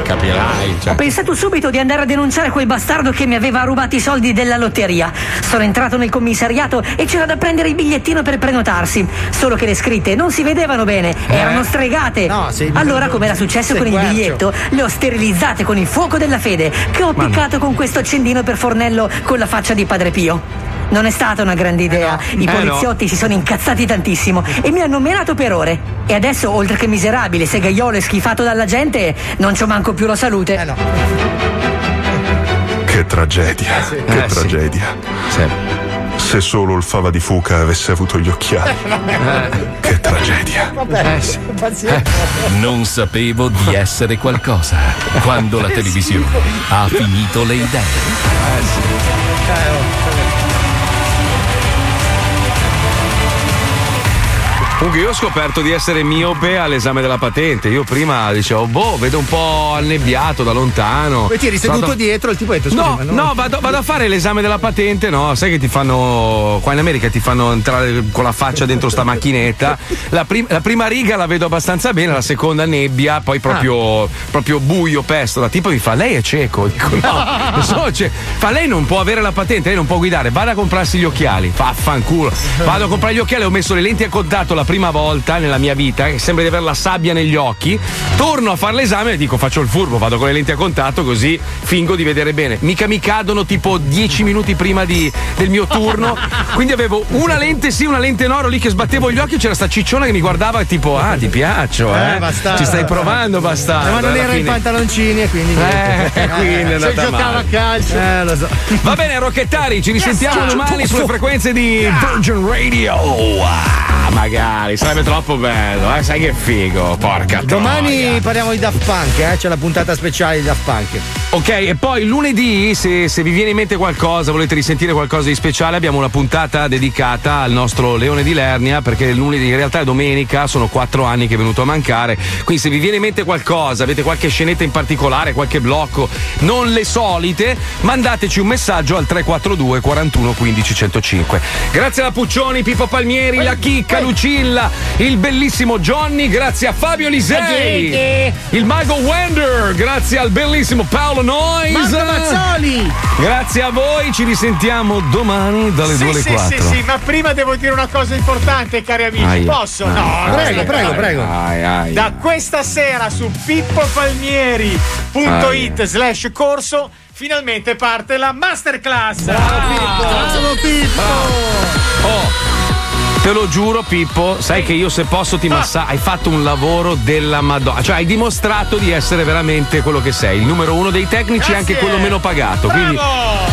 Capirai. Ho pensato subito di andare a denunciare quel bastardo che mi aveva rubato i soldi della lotteria. Sono entrato nel commissariato e c'era da prendere il bigliettino per prenotarsi. Solo che le scritte non si vedevano bene, erano stregate. allora, come era successo con il biglietto, le ho sterilizzate con il fuoco della fede, che ho appiccato con questo accendino per fornello con la faccia di Padre Pio. Non è stata una grande idea. I Eh no. poliziotti si sono incazzati tantissimo e mi hanno menato per ore. E adesso, oltre che miserabile, segaiolo e schifato dalla gente, non c'ho manco più la salute. Che tragedia, che Eh, sì. tragedia. Se solo il Fava di Fuca avesse avuto gli occhiali. Che tragedia. Vabbè, Eh, sì. Non sapevo di essere qualcosa quando la televisione ha finito le idee. Comunque io ho scoperto di essere miope all'esame della patente. Io prima dicevo, boh, vedo un po' annebbiato da lontano. Poi ti eri seduto andato- dietro, il tipo ha detto No, non- no, vado, vado a fare l'esame della patente, no? Sai che ti fanno. Qua in America ti fanno entrare con la faccia dentro sta macchinetta. La, prim- la prima riga la vedo abbastanza bene, la seconda nebbia, poi proprio, proprio buio, pesto. La tipa mi fa: Lei è cieco? Dico, no, non sono cieco. Fa: Lei non può avere la patente, lei non può guidare, vada a comprarsi gli occhiali. Fa affanculo. Vado a comprare gli occhiali, ho messo le lenti a contatto la prima volta nella mia vita, che sembra di avere la sabbia negli occhi. Torno a fare l'esame e dico: faccio il furbo, vado con le lenti a contatto così fingo di vedere bene. Mica mi cadono tipo 10 minuti prima di- del mio turno. Quindi avevo una lente sì, una lente no, ero lì che sbattevo gli occhi, c'era sta cicciona che mi guardava tipo: Ah, ti piaccio, eh? Eh, bastardo. Ci stai provando, bastardo. Eh, ma non era in fine- pantaloncini e quindi. Eh, quindi è Se giocava a calcio. Eh, lo so. Va bene, Rocchettari, ci risentiamo Yes, domani sulle frequenze di Virgin Radio. Ah, magari, sarebbe troppo bello, eh? Sai che figo, porca Domani troia. parliamo di Daft Punk, eh? c'è la puntata speciale di Daft Punk. Ok, e poi lunedì, se, se vi viene in mente qualcosa, volete risentire qualcosa di speciale, abbiamo una puntata dedicata al nostro Leone di Lernia, perché lunedì, in realtà è domenica, sono quattro anni che è venuto a mancare. Quindi se vi viene in mente qualcosa, avete qualche scenetta in particolare, qualche blocco, non le solite, mandateci un messaggio al 342 41 15 105. Grazie alla Puccioni, Pippo Palmieri, la Chicca, Lucilla, il bellissimo Johnny, grazie a Fabio Lisei, il mago Wender, grazie al bellissimo Paolo Nois. Marco Mazzoli. Grazie a voi, ci risentiamo domani dalle Sì, 2 alle sì, 4. sì, sì, ma prima devo dire una cosa importante, cari amici. Aia. Posso? Aia. No, Prego, sì, prego, prego. Aia, aia. Da questa sera su pippopalmieri.it slash corso finalmente parte la masterclass. Bravo Pippo. Oh, te lo giuro, Pippo, sai che io se posso ti massa. Hai fatto un lavoro della Madonna. Cioè, hai dimostrato di essere veramente quello che sei, il numero uno dei tecnici e anche quello meno pagato. Quindi,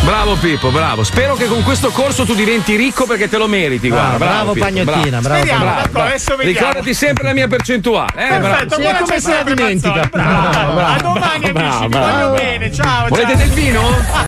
bravo Pippo, bravo. Spero che con questo corso tu diventi ricco perché te lo meriti. Guarda, Ah, bravo Pippo, Pagnottina, bravo. Speriamo, bravo, d'accordo, bravo. adesso vediamo. Ricordati sempre la mia percentuale. Eh, bravo. Perfetto, Sì, buona come se la dimentica. Mazzoli. Bravo. Bravo, A domani bravo, amici, vi bravo. voglio bene. Ciao, Volete ciao. del vino?